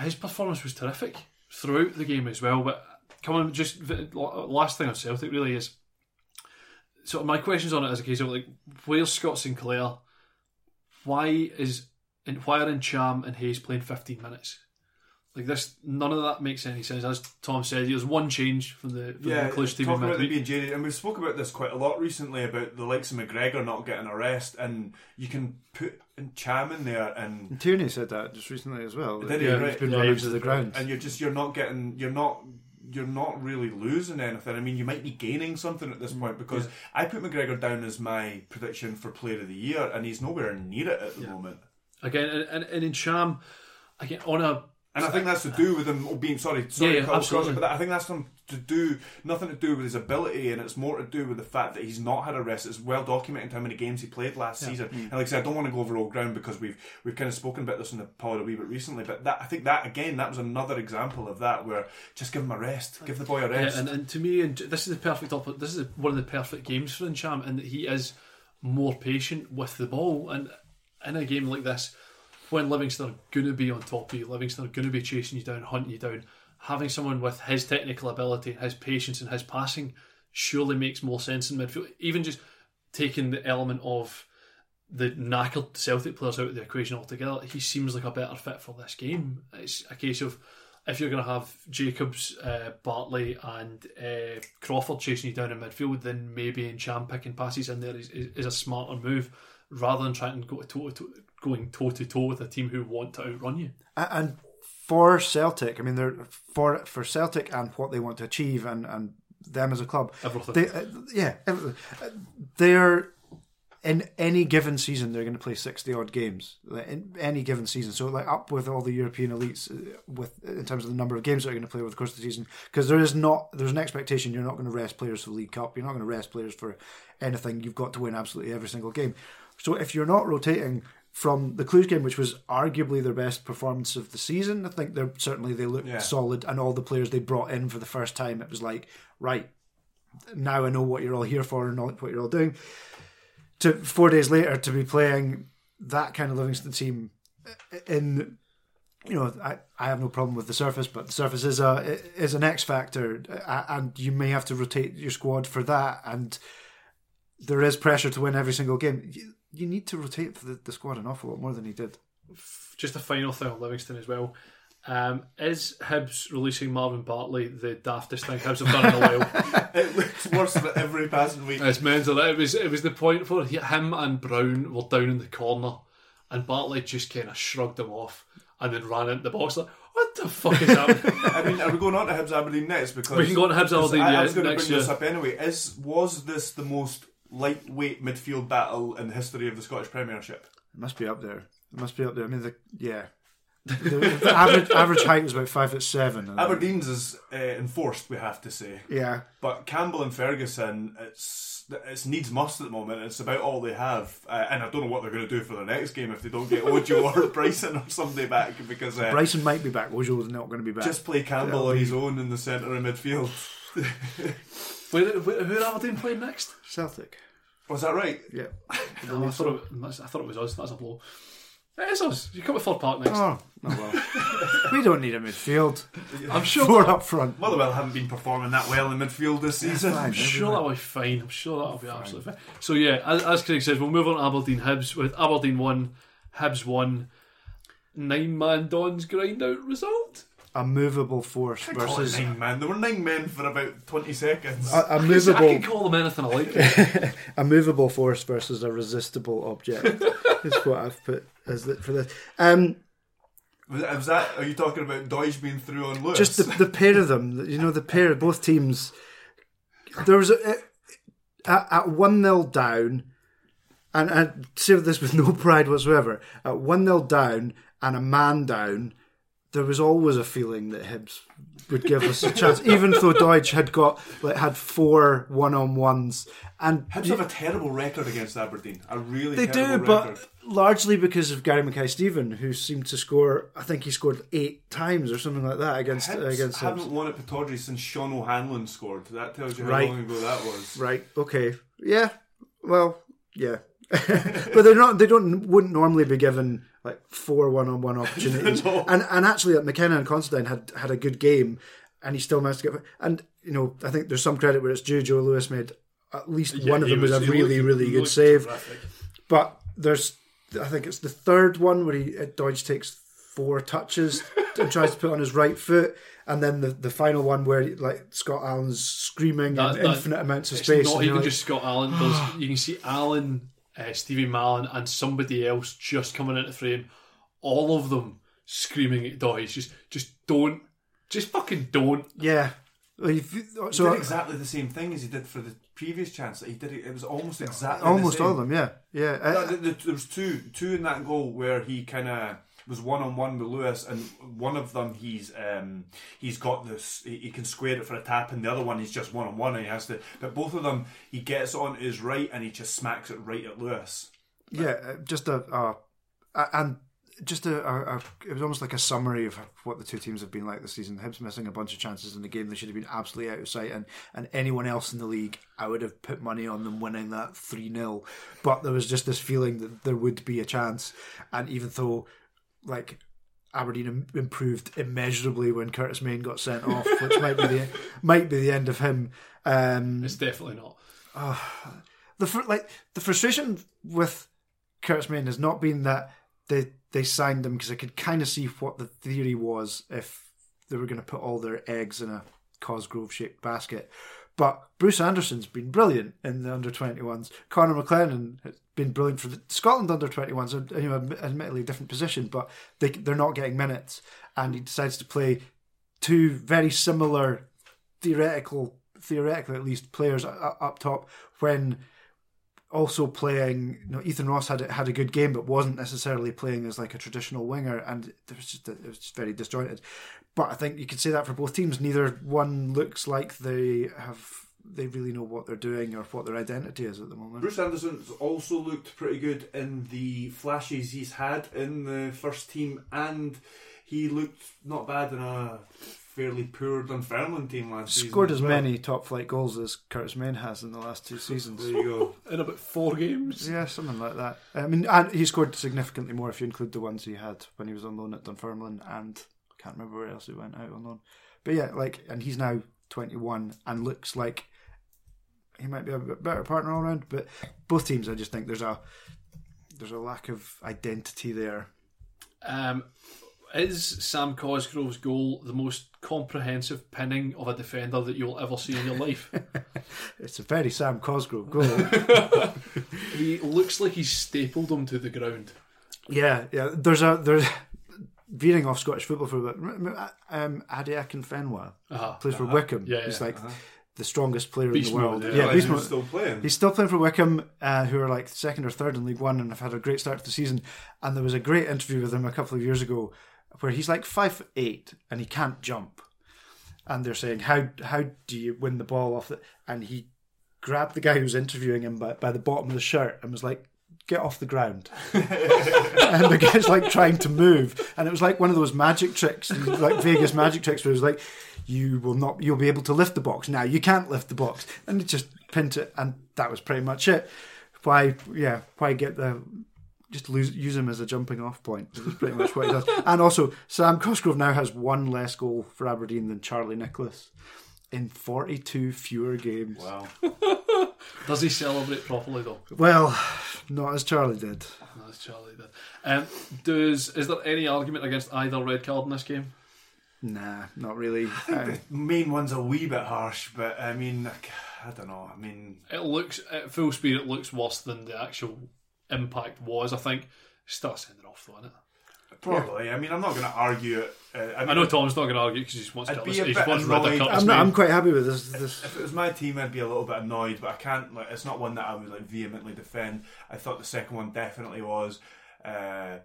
S1: His performance was terrific throughout the game as well. But coming just last thing on Celtic really is. So my questions on it is a case of like, where's Scott Sinclair? Why is and why are Ntcham and Hayes playing 15 minutes? Like this, none of that makes any sense. As Tom said, there's one change from the from
S2: Yeah,
S1: the Cluj team.
S2: talking about them being jaded, and we've spoke about this quite a lot recently about the likes of McGregor not getting a rest, and you can put Cham in there, and
S3: Tierney said that just recently as well.
S2: Did he?
S3: Yeah,
S2: Right.
S3: He's been
S1: Yeah,
S3: running
S1: he
S3: to the ground.
S2: and you're just you're not getting you're not you're not really losing anything. I mean, you might be gaining something at this
S1: Mm,
S2: point because I put McGregor down as my prediction for Player of the Year, and he's nowhere near it at the moment.
S1: Again, and, and, and in Cham, again on a
S2: And I think that's to do with him being sorry, sorry,
S1: Yeah, yeah,
S2: Carl
S1: absolutely.
S2: Crosby, but I think that's something to do nothing to do with his ability, and it's more to do with the fact that he's not had a rest. It's well documented how many games he played last season.
S1: Mm.
S2: And like I said, I don't want to go over old ground because we've we've kind of spoken about this in the pod a wee bit recently. But that I think that again, that was another example of that where just give him a rest, give the boy a
S1: Yeah,
S2: rest.
S1: and, and to me, and this is the perfect opposite. This is one of the perfect games for Ntcham, and that he is more patient with the ball. And in a game like this, when Livingston are going to be on top of you, Livingston are going to be chasing you down, hunting you down, having someone with his technical ability, his patience, and his passing surely makes more sense in midfield. Even just taking the element of the knackered Celtic players out of the equation altogether, he seems like a better fit for this game. It's a case of if you're going to have Jacobs, uh, Bartley, and uh, Crawford chasing you down in midfield, then maybe Ntcham picking passes in there is, is, is a smarter move rather than trying to go toe to going toe to toe with a team who want to outrun you.
S3: And for Celtic, I mean, they're for for Celtic and what they want to achieve, and and them as a club,
S1: Everything.
S3: They, uh, yeah, everything. They're in any given season they're going to play sixty odd games like, in any given season. So like up with all the European elites uh, with in terms of the number of games that are going to play over the course of the season, because there is not there's an expectation you're not going to rest players for the League Cup. You're not going to rest players for anything. You've got to win absolutely every single game. So if you're not rotating from the Cluj game, which was arguably their best performance of the season, I think they're certainly they looked
S2: Yeah.
S3: solid, and all the players they brought in for the first time, it was like right now I know what you're all here for and what you're all doing. To four days later to be playing that kind of Livingston team in you know, I, I have no problem with the surface, but the surface is a is an X factor, and you may have to rotate your squad for that. And there is pressure to win every single game. You, you need to rotate the, the squad an awful lot more than he did.
S1: Just a final thing on Livingston as well. Um, is Hibs releasing Marvin Bartley the daftest thing Hibs have done in a while?
S2: it looks worse than every passing week.
S1: It's mental. It was it was the point where him and Brown were down in the corner, and Bartley just kind of shrugged him off and then ran into the box like, "What the fuck is happening?"
S2: I mean, are we going on to Hibs Aberdeen next? Because
S1: We can go on to Hibs Aberdeen,
S2: I,
S1: yeah,
S2: I was going to
S1: next
S2: bring this
S1: year.
S2: up anyway. Is was this the most lightweight midfield battle in the history of the Scottish Premiership?
S3: It must be up there. It must be up there. I mean, the, yeah. The, the average average height was about five foot seven.
S2: Aberdeen's is uh, enforced, we have to say.
S3: yeah,
S2: But Campbell and Ferguson, it's it's needs must at the moment. It's about all they have, uh, and I don't know what they're going to do for the next game if they don't get Ojo or Bryson or somebody back because uh,
S3: Bryson might be back. Ojo's not going to be back.
S2: just play Campbell on his own in the centre of midfield.
S1: Where, where, who are Aberdeen playing next?
S3: Celtic.
S2: Was that right?
S3: Yeah.
S1: Oh, I, thought it, was- I thought it was us. That's a blow. It is us. You come with Fir Park next.
S3: Oh, oh well. we don't need a midfield.
S1: I'm sure.
S3: Four up front.
S2: Motherwell haven't been performing that well in midfield this season.
S3: fine.
S1: I'm sure that'll be fine. I'm sure that'll be absolutely fine. So yeah, as, as Craig says, we'll move on to Aberdeen Hibs with Aberdeen one, Hibs one. Nine man Dons grind out result.
S3: A movable force
S2: Call it
S3: versus
S2: nine man. There were nine men for about twenty seconds.
S3: a, a
S1: I
S3: movable
S1: can call them anything I like.
S3: a movable force versus a resistible object. is what I've put as the, for this. Um,
S2: was, was that? Are you talking about Doidge being through on Lewis?
S3: just the, the pair of them. You know, the pair of both teams. There was a, at, at one 0 down, and I say this with no pride whatsoever. At one 0 down and a man down, there was always a feeling that Hibs would give us a chance, even though Doidge had got like had four one on ones, and
S2: Hibs have a terrible record against Aberdeen. A really
S3: They do,
S2: terrible
S3: but largely because of Gary Mackay-Steven, who seemed to score. I think he scored eight times or something like that against
S2: Hibs
S3: against
S2: haven't won at Pittodrie since Sean O'Hanlon scored. That tells you how
S3: Right.
S2: long ago that was.
S3: Right. Okay. Yeah. Well. Yeah. but they're not. They don't. Wouldn't normally be given like four one-on-one opportunities.
S2: No.
S3: And and actually, like, McKenna and Considine had had a good game, and he still managed to get. And you know, I think there's some credit where it's due. Joe Lewis made at least one of them was, a really really good save. But there's, I think it's the third one where he uh, Doidge takes four touches and tries to put on his right foot, and then the, the final one where like Scott Allan's screaming
S1: That-
S3: in
S1: that-
S3: infinite amounts of
S1: It's
S3: space.
S1: not even
S3: like,
S1: just Scott Allan. There's, you can see Allan, uh, Stevie Mallan, and somebody else just coming into frame. All of them screaming at Doidge. Just, just don't, just fucking don't.
S3: yeah. Well, if you-
S2: He
S3: So
S2: did exactly the same thing as he did for the previous chance. That He did it. It was almost exactly
S3: almost
S2: the
S3: all of them, yeah, yeah.
S2: No,
S3: Uh,
S2: th- th- there was two, two in that goal where he kind of was one on one with Lewis, and one of them he's um, he's got this he, he can square it for a tap, and the other one he's just one on one and he has to. But both of them he gets on his right and he just smacks it right at Lewis.
S3: Yeah, uh, just a- and just a, a, a it was almost like a summary of what the two teams have been like this season. Hibs missing a bunch of chances in the game; they should have been absolutely out of sight. And and anyone else in the league, I would have put money on them winning that three 0 But there was just this feeling that there would be a chance, and even though, like. Aberdeen improved immeasurably when Curtis Main got sent off, which might be the might be the end of him. Um,
S1: It's definitely not.
S3: the fr- like the frustration with Curtis Main has not been that they they signed him because I could kind of see what the theory was if they were going to put all their eggs in a Cosgrove shaped basket. But Bruce Anderson's been brilliant in the under 21s. Connor McLennan has been brilliant for the Scotland under 21s. You know, admittedly a different position, but they they're not getting minutes, and he decides to play two very similar theoretical, theoretically at least, players up top when also playing. You know, Ethan Ross had had a good game, but wasn't necessarily playing as like a traditional winger, and it was just it was just very disjointed. But I think you could say that for both teams. Neither one looks like they have they really know what they're doing or what their identity is at the moment.
S2: Bruce Anderson's also looked pretty good in the flashes he's had in the first team, and he looked not bad in a fairly poor Dunfermline team last season.
S3: Scored
S2: as
S3: as
S2: well.
S3: many top flight goals as Curtis Main has in the last two seasons.
S2: There you go.
S1: In about four games.
S3: Yeah, something like that. I mean, and he scored significantly more if you include the ones he had when he was on loan at Dunfermline, and I can't remember where else he went out on loan. But yeah, like, and he's now 21 and looks like he might be a bit better partner all round. But both teams, I just think there's a there's a lack of identity there.
S1: Um, is Sam Cosgrove's goal the most comprehensive pinning of a defender that you'll ever see in your life?
S3: It's a very Sam Cosgrove goal.
S1: he looks like he's stapled him to the ground.
S3: yeah, yeah. There's a there's veering off Scottish football for a bit. Remember, Um, Adi Akinfenwa
S1: Uh-huh.
S3: plays for Wycombe.
S1: Yeah,
S3: he's
S1: yeah.
S3: like the strongest player
S1: Beast
S3: in the world.
S1: mode,
S3: yeah,
S1: yeah.
S3: beast
S2: He's
S3: mode.
S2: still playing.
S3: He's still playing for Wycombe, uh, who are like second or third in League One and have had a great start to the season. And there was a great interview with him a couple of years ago where he's like five foot eight and he can't jump. And they're saying, "How how do you win the ball off the?" And he grabbed the guy who was interviewing him by, by the bottom of the shirt and was like, "Get off the ground." and the guy's like trying to move, and it was like one of those magic tricks, like Vegas magic tricks, where it was like, "You will not, you'll be able to lift the box now. You can't lift the box," and he just pinned it, and that was pretty much it. Why, yeah, why get the just lose, use him as a jumping off point. This is pretty much what he does. And also, Sam Cosgrove now has one less goal for Aberdeen than Charlie Nicholas in 42 fewer games.
S2: Wow.
S1: Does he celebrate properly though?
S3: Well, not as Charlie did.
S1: No, That's Charlie did. Um, does is there any argument against either red card in this game?
S3: Nah, not really. Uh,
S2: Main one's a wee bit harsh, but I mean, I don't know. I mean,
S1: It looks at full speed. It looks worse than the actual impact was. I think. Start sending off though, innit?
S2: Probably. I mean, I'm not going to argue it. Uh, I, mean,
S1: I know Tom's not going to argue because he just wants
S2: I'd
S1: Curtis.
S2: be a
S1: He
S2: bit
S1: just wants rid of
S2: annoyed.
S3: I'm, not, I'm quite happy with this. this.
S2: If it was my team, I'd be a little bit annoyed, but I can't. Like, it's not one that I would like vehemently defend. I thought the second one definitely was. Uh,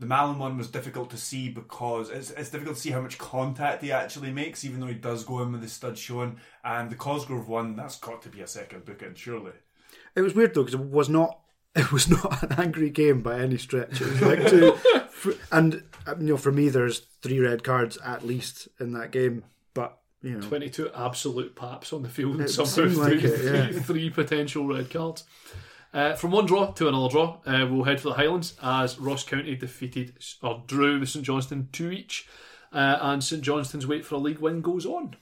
S2: the Mallan one was difficult to see because it's, it's difficult to see how much contact he actually makes, even though he does go in with his stud showing. And the Cosgrove one, that's got to be a second booking, surely.
S3: It was weird though because it was not. It was not an angry game by any stretch. It was like two, and uh, you know, for me, there's three red cards at least in that game. But you know,
S1: 22 absolute paps on the field and somehow
S3: like
S1: three,
S3: it, yeah.
S1: three, three potential red cards. Uh, from one draw to another draw, uh, we'll head for the Highlands as Ross County defeated or drew with St Johnstone two each, uh, and St Johnstone's wait for a league win goes on.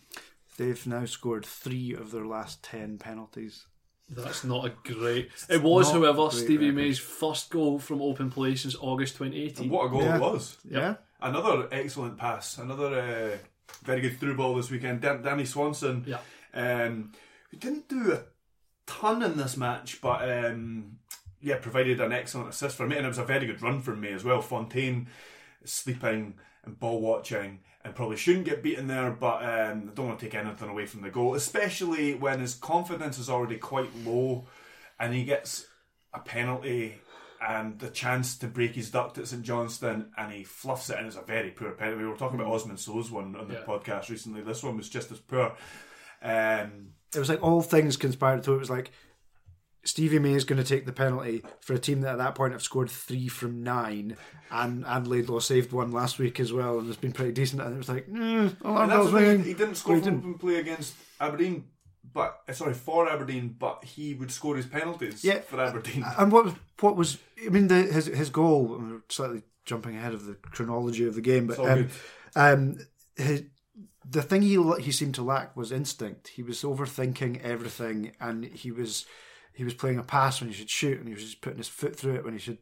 S3: they've now scored three of their last ten penalties.
S1: That's not a great. It was,
S3: not
S1: however,
S3: great
S1: Stevie
S3: record.
S1: May's first goal from open play since August 2018.
S2: What a goal
S3: Yeah.
S2: it was!
S3: Yeah,
S2: Another excellent pass. Another uh, very good through ball this weekend. Dan- Danny Swanson.
S1: Yeah.
S2: Um, who didn't do a ton in this match, but um, yeah, provided an excellent assist for me, and it was a very good run from me as well. Fontaine sleeping and ball watching, and probably shouldn't get beaten there, but um, I don't want to take anything away from the goal, especially when his confidence is already quite low, and he gets a penalty and the chance to break his duct at St Johnstone, and he fluffs it, and it's a very poor penalty. We were talking about Osman Sow's one on the
S1: Yeah.
S2: podcast recently. This one was just as poor. Um,
S3: It was like all things conspired to it. It was like Stevie May is going to take the penalty for a team that at that point have scored three from nine, and and Laidlaw saved one last week as well, and it's been pretty decent. And it was like, mm, alarm bells ringing.
S2: he didn't score from open play against Aberdeen, but uh, sorry for Aberdeen, but he would score his penalties
S3: Yeah.
S2: for Aberdeen.
S3: And what what was I mean the his his goal? We're slightly jumping ahead of the chronology of the game, but um, um, his, the thing he he seemed to lack was instinct. He was overthinking everything, and he was he was playing a pass when he should shoot, and he was just putting his foot through it when he should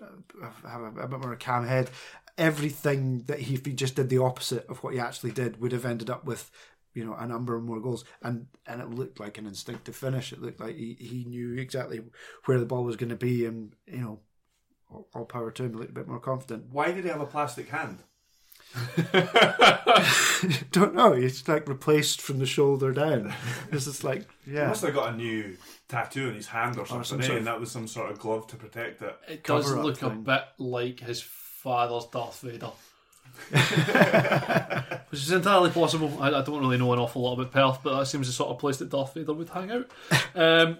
S3: uh, have a, a bit more of a calm head. Everything that he, he just did the opposite of what he actually did, would have ended up with you know a number of more goals, and and it looked like an instinctive finish. It looked like he, he knew exactly where the ball was going to be, and you know. All, all power to him. He looked a bit more confident.
S2: Why did he have a plastic hand?
S3: Don't know. He's like replaced from the shoulder down. It's just like
S2: He
S3: yeah.
S2: must have got a new tattoo on his hand or
S3: some
S2: something, eh?
S3: sort of-
S2: and that was some sort of glove to protect it.
S1: It does
S3: Cover-up
S1: look a bit like his father's Darth Vader. Which is entirely possible. I, I don't really know an awful lot about Perth, but that seems the sort of place that Darth Vader would hang out. Um,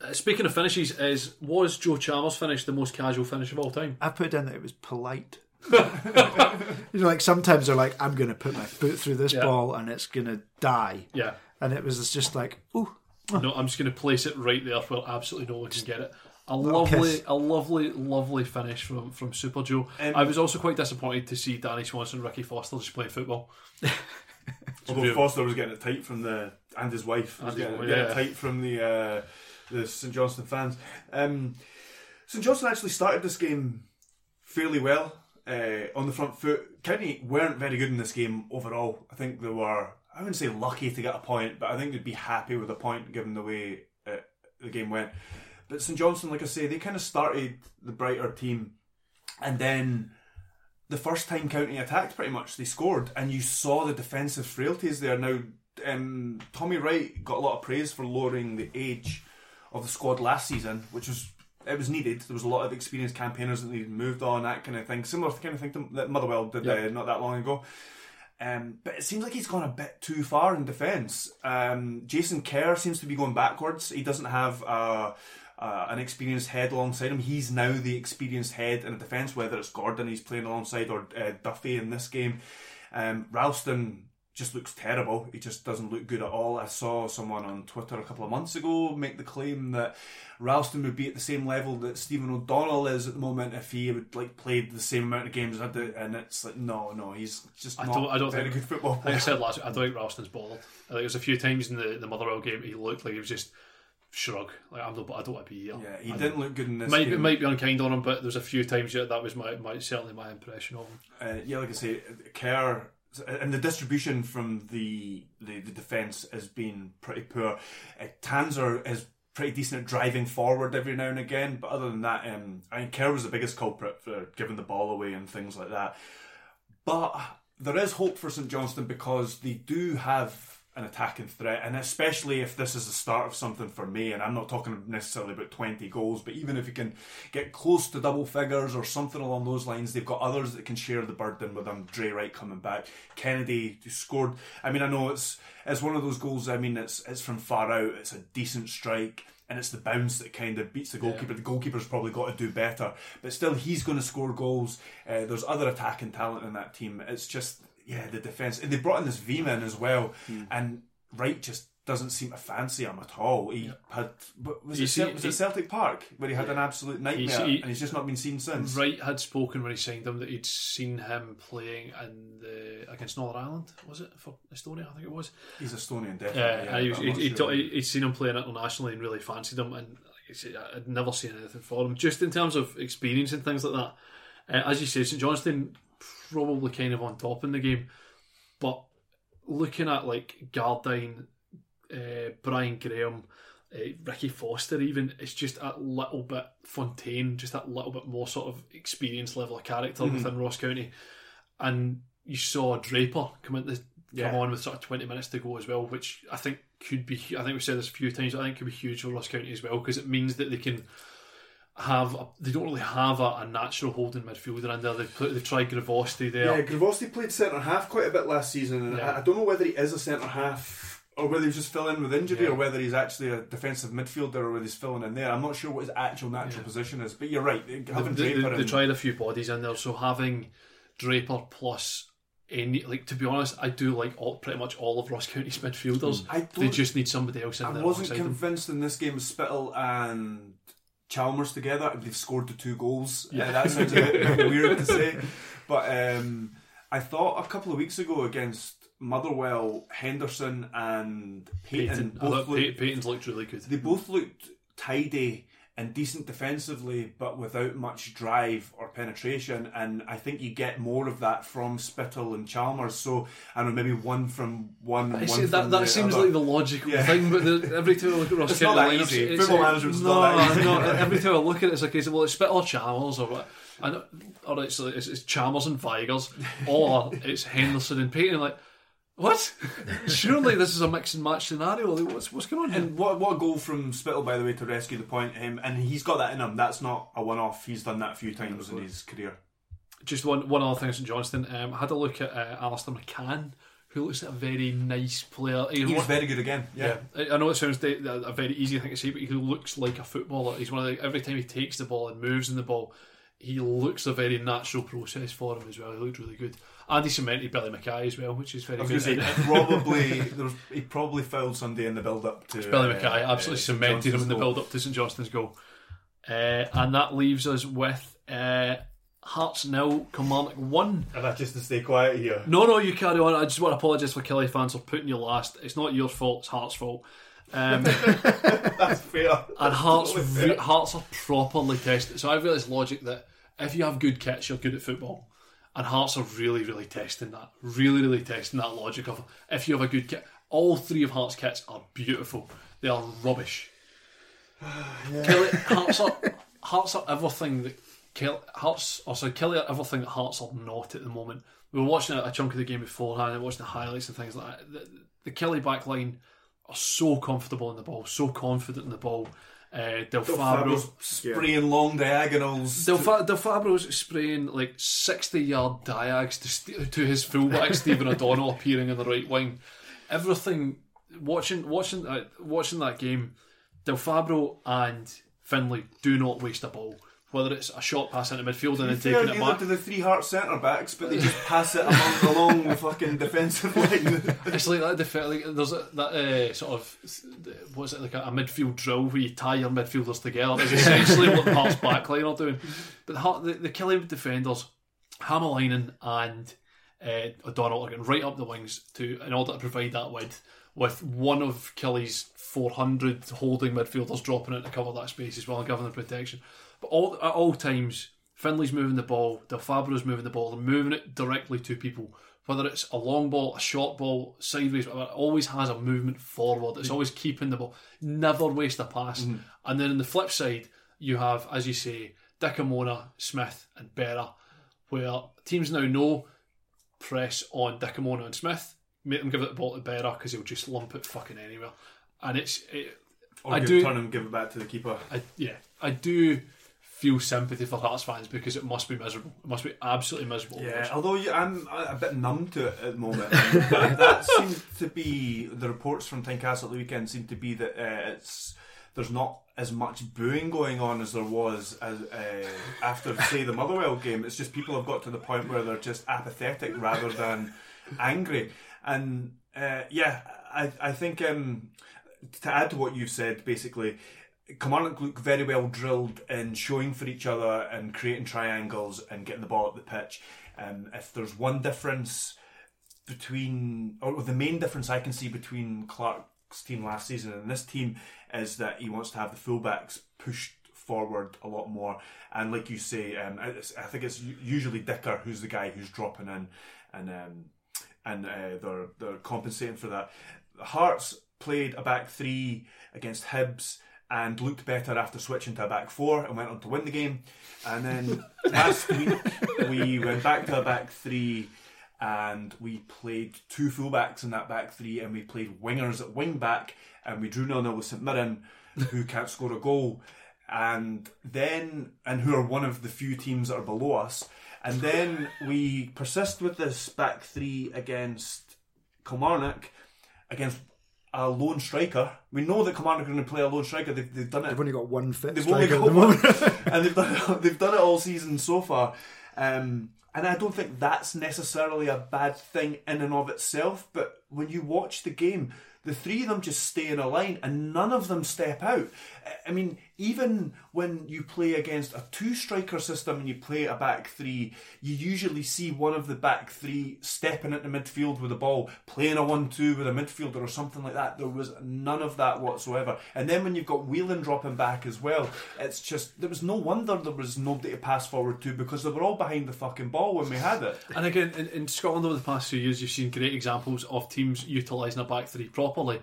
S1: uh, speaking of finishes, is was Joe Chalmers' finish the most casual finish of all time?
S3: I put down that it was polite. you know, like sometimes they're like, I'm going to put my foot through this
S1: Yeah.
S3: ball and it's going to die.
S1: Yeah.
S3: And it was just like, ooh,
S1: No, I'm just going to place it right there where absolutely no one can get it. A lovely,
S3: kiss.
S1: a lovely, lovely finish from from Super Joe.
S2: Um,
S1: I was also quite disappointed to see Danny Swanson, and Ricky Foster just playing football.
S2: Although Foster was getting it tight from the and his wife was
S1: And his
S2: getting,
S1: wife,
S2: getting it tight from the uh, the St Johnstone fans. Um, St Johnstone actually started this game fairly well uh, on the front foot. County weren't very good in this game overall. I think they were I wouldn't say lucky to get a point, but I think they'd be happy with a point given the way uh, the game went. But St Johnstone, like I say, they kind of started the brighter team, and then the first time County attacked, pretty much they scored, and you saw the defensive frailties there. Now, um, Tommy Wright got a lot of praise for lowering the age of the squad last season, which was it was needed. There was a lot of experienced campaigners that needed moved on, that kind of thing. Similar kind of thing to, that Motherwell did
S1: Yeah.
S2: uh, not that long ago. Um, but it seems like he's gone a bit too far in defence. Um, Jason Kerr seems to be going backwards. He doesn't have uh, uh, an experienced head alongside him. He's now the experienced head in a defence, whether it's Gordon he's playing alongside or uh, Duffy in this game. Um, Ralston just looks terrible. He just doesn't look good at all. I saw someone on Twitter a couple of months ago make the claim that Ralston would be at the same level that Stephen O'Donnell is at the moment if he would like played the same amount of games as I do. And it's like no, no, he's just
S1: I
S2: not
S1: don't- I don't
S2: very
S1: think-
S2: good football
S1: Like I said last week, I don't think Ralston's bothered. I think was a few times in the, the Motherwell game he looked like he was just shrug. Like I'm not, I don't want to be here.
S2: Yeah, he
S1: I
S2: didn't look good in this
S1: Might,
S2: game.
S1: it might be unkind on him, but there's a few times yeah, that was my, my certainly my impression of him.
S2: uh, yeah, like I say, Kerr and the distribution from the the, the defence has been pretty poor. Uh, Tanser is pretty decent at driving forward every now and again, but other than that, um, I mean, Kerr was the biggest culprit for giving the ball away and things like that. But there is hope for St Johnstone because they do have an attacking threat, and especially if this is the start of something for me. And I'm not talking necessarily about 20 goals, but even if you can get close to double figures or something along those lines, they've got others that can share the burden with them. Drey Wright coming back, Kennedy who scored. I mean, I know it's it's one of those goals. I mean, it's it's from far out. It's a decent strike. And it's the bounce that kind of beats the goalkeeper. The goalkeeper's probably got to do better, but still, he's going to score goals. Uh, there's other attacking talent in that team. It's just, yeah, the defence. And they brought in this Vihmann in as well,
S1: Hmm.
S2: and Wright just doesn't seem to fancy him at all. He had, but was, it,
S1: see,
S2: was
S1: he-
S2: it Celtic Park where he had an absolute nightmare,
S1: he-
S2: and he's just not been seen since.
S1: Wright had spoken when he signed him that he'd seen him playing in the against Northern Ireland. Was it for Estonia? I think it was.
S2: He's Estonian, definitely.
S1: Yeah,
S2: yeah,
S1: he
S2: but
S1: was,
S2: I'm
S1: he,
S2: sure.
S1: thought- he, would seen him playing internationally and really fancied him. And I'd never seen anything for him. Just in terms of experience and things like that, uh, as you say, St Johnstone probably kind of on top in the game, but looking at like Gardyne, uh, Brian Graham. Uh, Ricky Foster, even it's just a little bit Fontaine, just that little bit more sort of experience level of character within Ross County, and you saw Draper come into come
S2: Yeah.
S1: on with sort of twenty minutes to go as well, which I think could be. I think we've said this a few times. I think could be huge for Ross County as well because it means that they can. Have a, they don't really have a, a natural holding midfielder in there. They've put, they've tried Grivosti there.
S2: Yeah, Grivosti played centre half quite a bit last season, and
S1: Yeah.
S2: I, I don't know whether he is a centre half or whether he's just filling in with injury,
S1: Yeah.
S2: or whether he's actually a defensive midfielder, or whether he's filling in there. I'm not sure what his actual natural
S1: Yeah.
S2: position is, but you're right. Having
S1: they,
S2: Draper
S1: they, they tried a few bodies in there, so having Draper plus any like to be honest, I do like all, pretty much all of Ross County's midfielders. Hmm.
S2: I
S1: They just need somebody else in
S2: I
S1: there I
S2: wasn't
S1: alongside them.
S2: convinced in this game of Spittal and Chalmers together. They've scored the two goals.
S1: Yeah.
S2: Uh, that sounds a bit, weird to say, but um, I thought a couple of weeks ago against Motherwell, Henderson and
S1: Paton, Paton,
S2: both looked,
S1: Paton's looked really good.
S2: they both looked tidy and decent defensively, but without much drive or penetration. And I think you get more of that from Spittal and Chalmers. So I don't know, maybe one from one. One
S1: see, that that seems
S2: other.
S1: like the logical
S2: Yeah.
S1: thing, but every time I look at Ross
S2: It's not that easy.
S1: it's
S2: Football management's
S1: no,
S2: not that easy.
S1: no. Every time I look at it, it's like, well, it's Spittal or Chalmers or what? And, or it's, it's, it's Chalmers and Vigurs, or it's Henderson and Paton. Like, what? Surely this is a mix and match scenario. Like, what's what's going on here?
S2: And what what a goal from Spittal, by the way, to rescue the point. Him and he's got that in him. That's not a one off. He's done that a few times in his career.
S1: Just one one other thing, St Johnstone. Um, I had a look at uh, Alistair McCann, who looks like a very nice player. He
S2: He was very good again. Yeah.
S1: Yeah, I I know it sounds da- a very easy thing to say, but he looks like a footballer. He's one of the, every time he takes the ball and moves in the ball, he looks a very natural process for him as well. He looked really good, and he cemented Billy Mackay as well, which is very
S2: I was
S1: good.
S2: say probably there was, he probably fouled Sunday in the build up to
S1: Billy
S2: uh,
S1: Mackay absolutely
S2: uh,
S1: cemented him in the build up to St Johnstone's goal, uh, and that leaves us with uh, Hearts nil, Kilmarnock one.
S2: And that's just to stay quiet here.
S1: No, no, you carry on. I just want to apologise for Killie fans for putting you last. It's not your fault. It's Hearts' fault. Um,
S2: That's fair.
S1: And Hearts,
S2: Totally fair.
S1: Hearts are properly tested. So I've realised logic that if you have good kits, you're good at football. And Hearts are really, really testing that. Really, really testing that logic of if you have a good kit. All three of Hearts kits are beautiful. They are rubbish. Killie, Hearts are Hearts are everything that Killie, Hearts. Or sorry, Killie are everything that Hearts are not at the moment. We were watching a, a chunk of the game beforehand and watching the highlights and things like that. The, the Killie back line are so comfortable in the ball, so confident in the ball. Uh, Del Fabro,
S2: Fabro's spraying long diagonals.
S1: Del, Fa- Del Fabro's spraying like sixty yard diags to st- to his fullback Stephen O'Donnell appearing in the right wing. Everything watching watching uh, watching that game, Del Fabro and Findlay do not waste a ball. Whether it's a short pass into midfield and then
S2: Fair
S1: taking it back,
S2: to the three heart centre backs, but they just pass it along, along the fucking defensive line.
S1: It's like that. Def- like, there's a, that uh, sort of what's it like a, a midfield drill where you tie your midfielders together. It's essentially what the Hearts backline are doing. But the the, the Killie defenders, Hämäläinen and uh, O'Donnell are getting right up the wings to in order to provide that width. With one of Killie's 400 holding midfielders dropping in to cover that space as well and giving them protection. But all at all times, Findlay's moving the ball, Del Fabro's moving the ball, they're moving it directly to people. Whether it's a long ball, a short ball, sideways, whatever, it always has a movement forward. It's mm. always keeping the ball. Never waste a pass. Mm-hmm. And then on the flip side, you have, as you say, Dikamona, Smith, and Berra, where teams now know press on Dikamona and Smith, make them give it the ball to Berra because he'll just lump it fucking anywhere. And it's, it,
S2: Or
S1: I
S2: give,
S1: do-
S2: turn and give it back to the keeper.
S1: I, yeah, I do feel sympathy for Hearts fans because it must be miserable. It must be absolutely miserable.
S2: Yeah, although you, I'm a a bit numb to it at the moment. that seems to be the reports from Tynecastle at the weekend seem to be that uh, it's there's not as much booing going on as there was as, uh, after say the Motherwell game. It's just people have got to the point where they're just apathetic rather than angry. And uh, yeah, I I think um, to add to what you've said, basically. Kilmarnock look very well drilled in showing for each other and creating triangles and getting the ball up the pitch. Um, if there's one difference between, or the main difference I can see between Clarke's team last season and this team is that he wants to have the fullbacks pushed forward a lot more. And like you say, um, it's- I think it's usually Dicker who's the guy who's dropping in, and um, and uh, they're they're compensating for that. Hearts played a back three against Hibs and looked better after switching to a back four and went on to win the game. And then last week we went back to a back three and we played two fullbacks in that back three and we played wingers at wing back and we drew nil nil with St Mirren who can't score a goal. and then and who are one of the few teams that are below us, and then we persist with this back three against Kilmarnock, against a lone striker. We know that Kilmarnock are going to play a lone striker. They've, they've done it.
S3: They've only got one fit
S2: They've
S3: striker
S2: only got
S3: the
S2: one, and they've done it, they've done it all season so far. Um, and I don't think that's necessarily a bad thing in and of itself. But when you watch the game, the three of them just stay in a line, and none of them step out. I- mean, even when you play against a two striker system and you play a back three, you usually see one of the back three stepping into midfield with the ball, playing a one-two with a midfielder or something like that. There was none of that whatsoever. And then when you've got Whelan dropping back as well, it's just there was no wonder there was nobody to pass forward to because they were all behind the fucking ball when we had it.
S1: And again, in, in Scotland over the past few years, you've seen great examples of teams utilising a back three properly.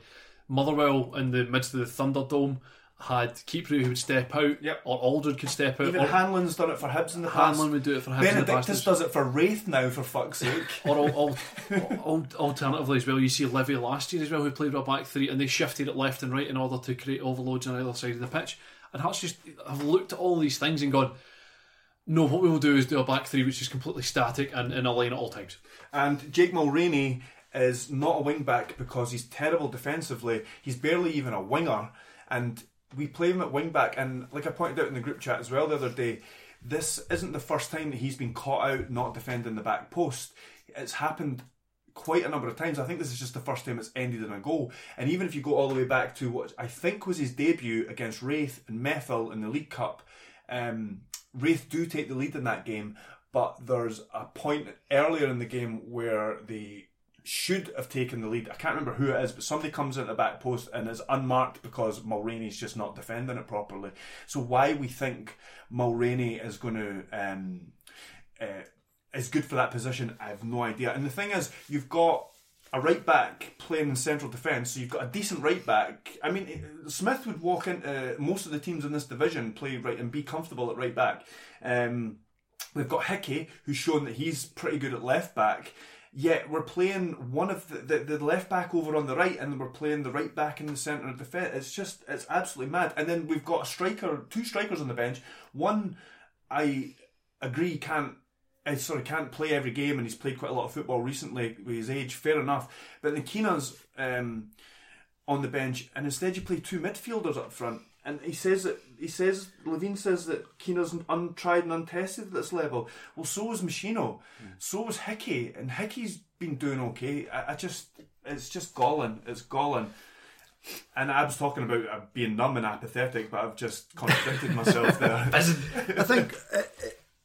S1: Motherwell in the midst of the Thunderdome had Kipré who would step out,
S2: Yep.
S1: or Aldred could step out,
S2: Even
S1: or
S2: Hanlon's done it for Hibs in the past.
S1: Hanlon would do it for the
S2: Benedictus does it for Raith now, for fuck's sake.
S1: Or al- al- al- alternatively as well, you see Livy last year as well, who played with a back three, and they shifted it left and right in order to create overloads on either side of the pitch. And Hearts just have looked at all these things and gone, no, what we will do is do a back three which is completely static and in a line at all times.
S2: And Jake Mulraney is not a wing back because he's terrible defensively. He's barely even a winger. And we play him at wing back. And like I pointed out in the group chat as well the other day, this isn't the first time that he's been caught out not defending the back post. It's happened quite a number of times. I think this is just the first time it's ended in a goal. And even if you go all the way back to what I think was his debut against Raith and Methil in the League Cup, um, Raith do take the lead in that game, but there's a point earlier in the game where they should have taken the lead. I can't remember who it is, but somebody comes in the back post and is unmarked because Mulraney's just not defending it properly. So why we think Mulraney is going to um, uh, is good for that position, I have no idea. And the thing is, you've got a right back playing in central defence, so you've got a decent right back. I mean, Smith would walk into most of the teams in this division, play right and be comfortable at right back. Um, we've got Hickey, who's shown that he's pretty good at left back. Yet we're playing one of the, the, the left back over on the right, and we're playing the right back in the centre of defence. It's just it's absolutely mad. And then we've got a striker, two strikers on the bench. One, I agree, can't I sort of can't play every game, and he's played quite a lot of football recently with his age. Fair enough, but then Keena's um, on the bench, and instead you play two midfielders up front. And he says that he says Levein says that Keena's untried and untested at this level. Well, so was Machino, so was Hickey, and Hickey's been doing okay. I, I just it's just galling. It's galling. And I was talking about uh, being numb and apathetic, but I've just contradicted myself there.
S3: I think uh, uh,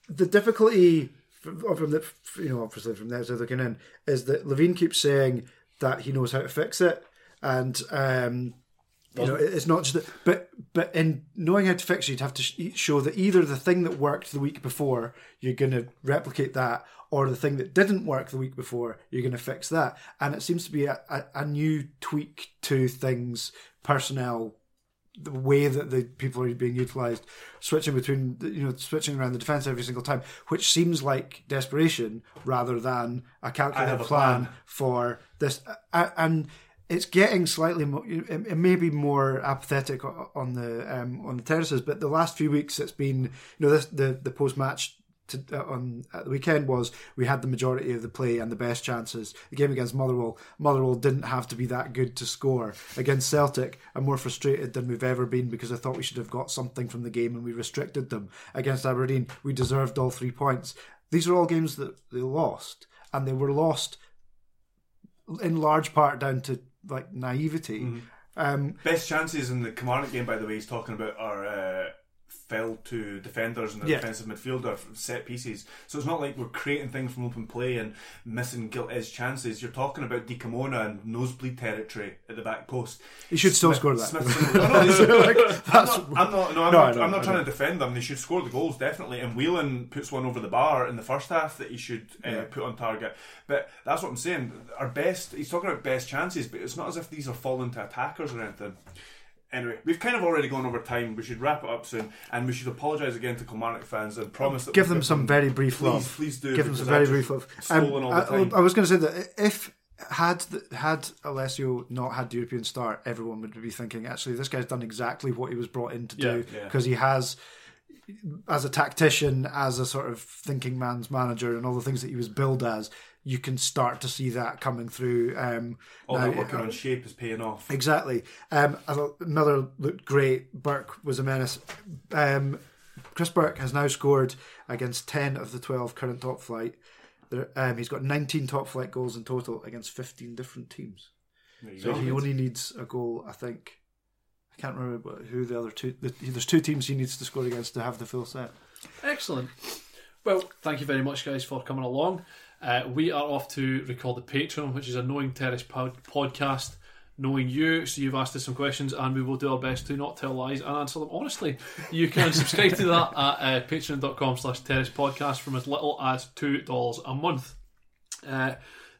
S3: the difficulty from, from the you know obviously from the outside looking in is that Levein keeps saying that he knows how to fix it, and um, you know it's not just that, but but in knowing how to fix it, you'd have to sh- show that either the thing that worked the week before you're going to replicate that, or the thing that didn't work the week before you're going to fix that, and it seems to be a, a, a new tweak to things personnel the way that the people are being utilised, switching between you know switching around the defence every single time, which seems like desperation rather than a calculated plan,
S2: plan.
S3: for this. And it's getting slightly more, it, may be more apathetic on the um, on the terraces, but the last few weeks it's been you know this the the post match. To, uh, on at the weekend was we had the majority of the play and the best chances. The game against Motherwell, Motherwell didn't have to be that good to score. Against Celtic, I'm more frustrated than we've ever been because I thought we should have got something from the game and we restricted them. Against Aberdeen, we deserved all three points. These are all games that they lost, and they were lost in large part down to like naivety. Um,
S2: Best chances in the Kilmarnock game, by the way, he's talking about are uh, fell to defenders and the
S3: Yeah.
S2: defensive midfielder set pieces. So it's not like we're creating things from open play and missing gilt edge chances. You're talking about Dikamona and nosebleed territory at the back post.
S3: he should still score that.
S2: Smith- no, no,
S3: Like,
S2: I'm not, I'm not, no, I'm
S3: No,
S2: not, I'm not trying to defend them. They should score the goals definitely. And Whelan puts one over the bar in the first half that he should uh, put on target. But that's what I'm saying. Our best. He's talking about best chances, but it's not as if these are falling to attackers or anything. Anyway, we've kind of already gone over time. We should wrap it up soon, and we should apologise again to Kilmarnock fans and promise that
S3: give them some very brief
S2: please,
S3: love.
S2: Please do.
S3: Give them some very brief love. Um,
S2: all
S3: I,
S2: the time.
S3: I was going to say that if had had Alessio not had the European start, everyone would be thinking, actually, this guy's done exactly what he was brought in to do
S2: Yeah, yeah.
S3: because he has, as a tactician, as a sort of thinking man's manager, and all the things that he was billed as. You can start to see that coming through. Um,
S2: All
S3: now-
S2: that working on shape is paying off.
S3: Exactly. Um, I Miller looked great. Burke was a menace. Um, Chris Burke has now scored against 10 of the 12 current top flight. There, um, he's got 19 top flight goals in total against 15 different teams. So
S2: go.
S3: he only needs a goal, I think. I can't remember who the other two. The, there's two teams he needs to score against to have the full set.
S1: Excellent. Well, thank you very much, guys, for coming along. Uh, we are off to record the Patreon, which is a Knowing Terrace pod- podcast. Knowing you, so you've asked us some questions, and we will do our best to not tell lies and answer them honestly. You can subscribe to that at uh, patreon.com slash terrace podcast from as little as $2 a month. Uh,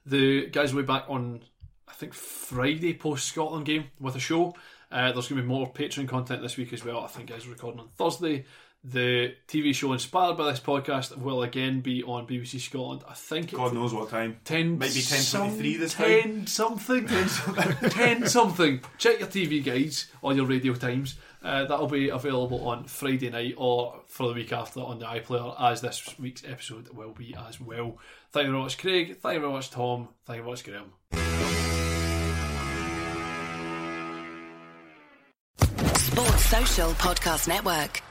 S1: the guys will be back on, I think, Friday post Scotland game with a show. Uh, there's going to be more Patreon content this week as well. I think guys are recording on Thursday. The TV show inspired by this podcast will again be on BBC Scotland. I think
S2: God
S1: it's
S2: knows what time.
S1: 10
S2: Might be 10:23 this
S1: some- 10 something. 10 something. 10 something. Check your TV guides or your radio times. Uh, that'll be available on Friday night or for the week after on the iPlayer as this week's episode will be as well. Thank you very much Craig. Thank you very much Tom. Thank you very much Graham.
S4: Sports Social Podcast Network.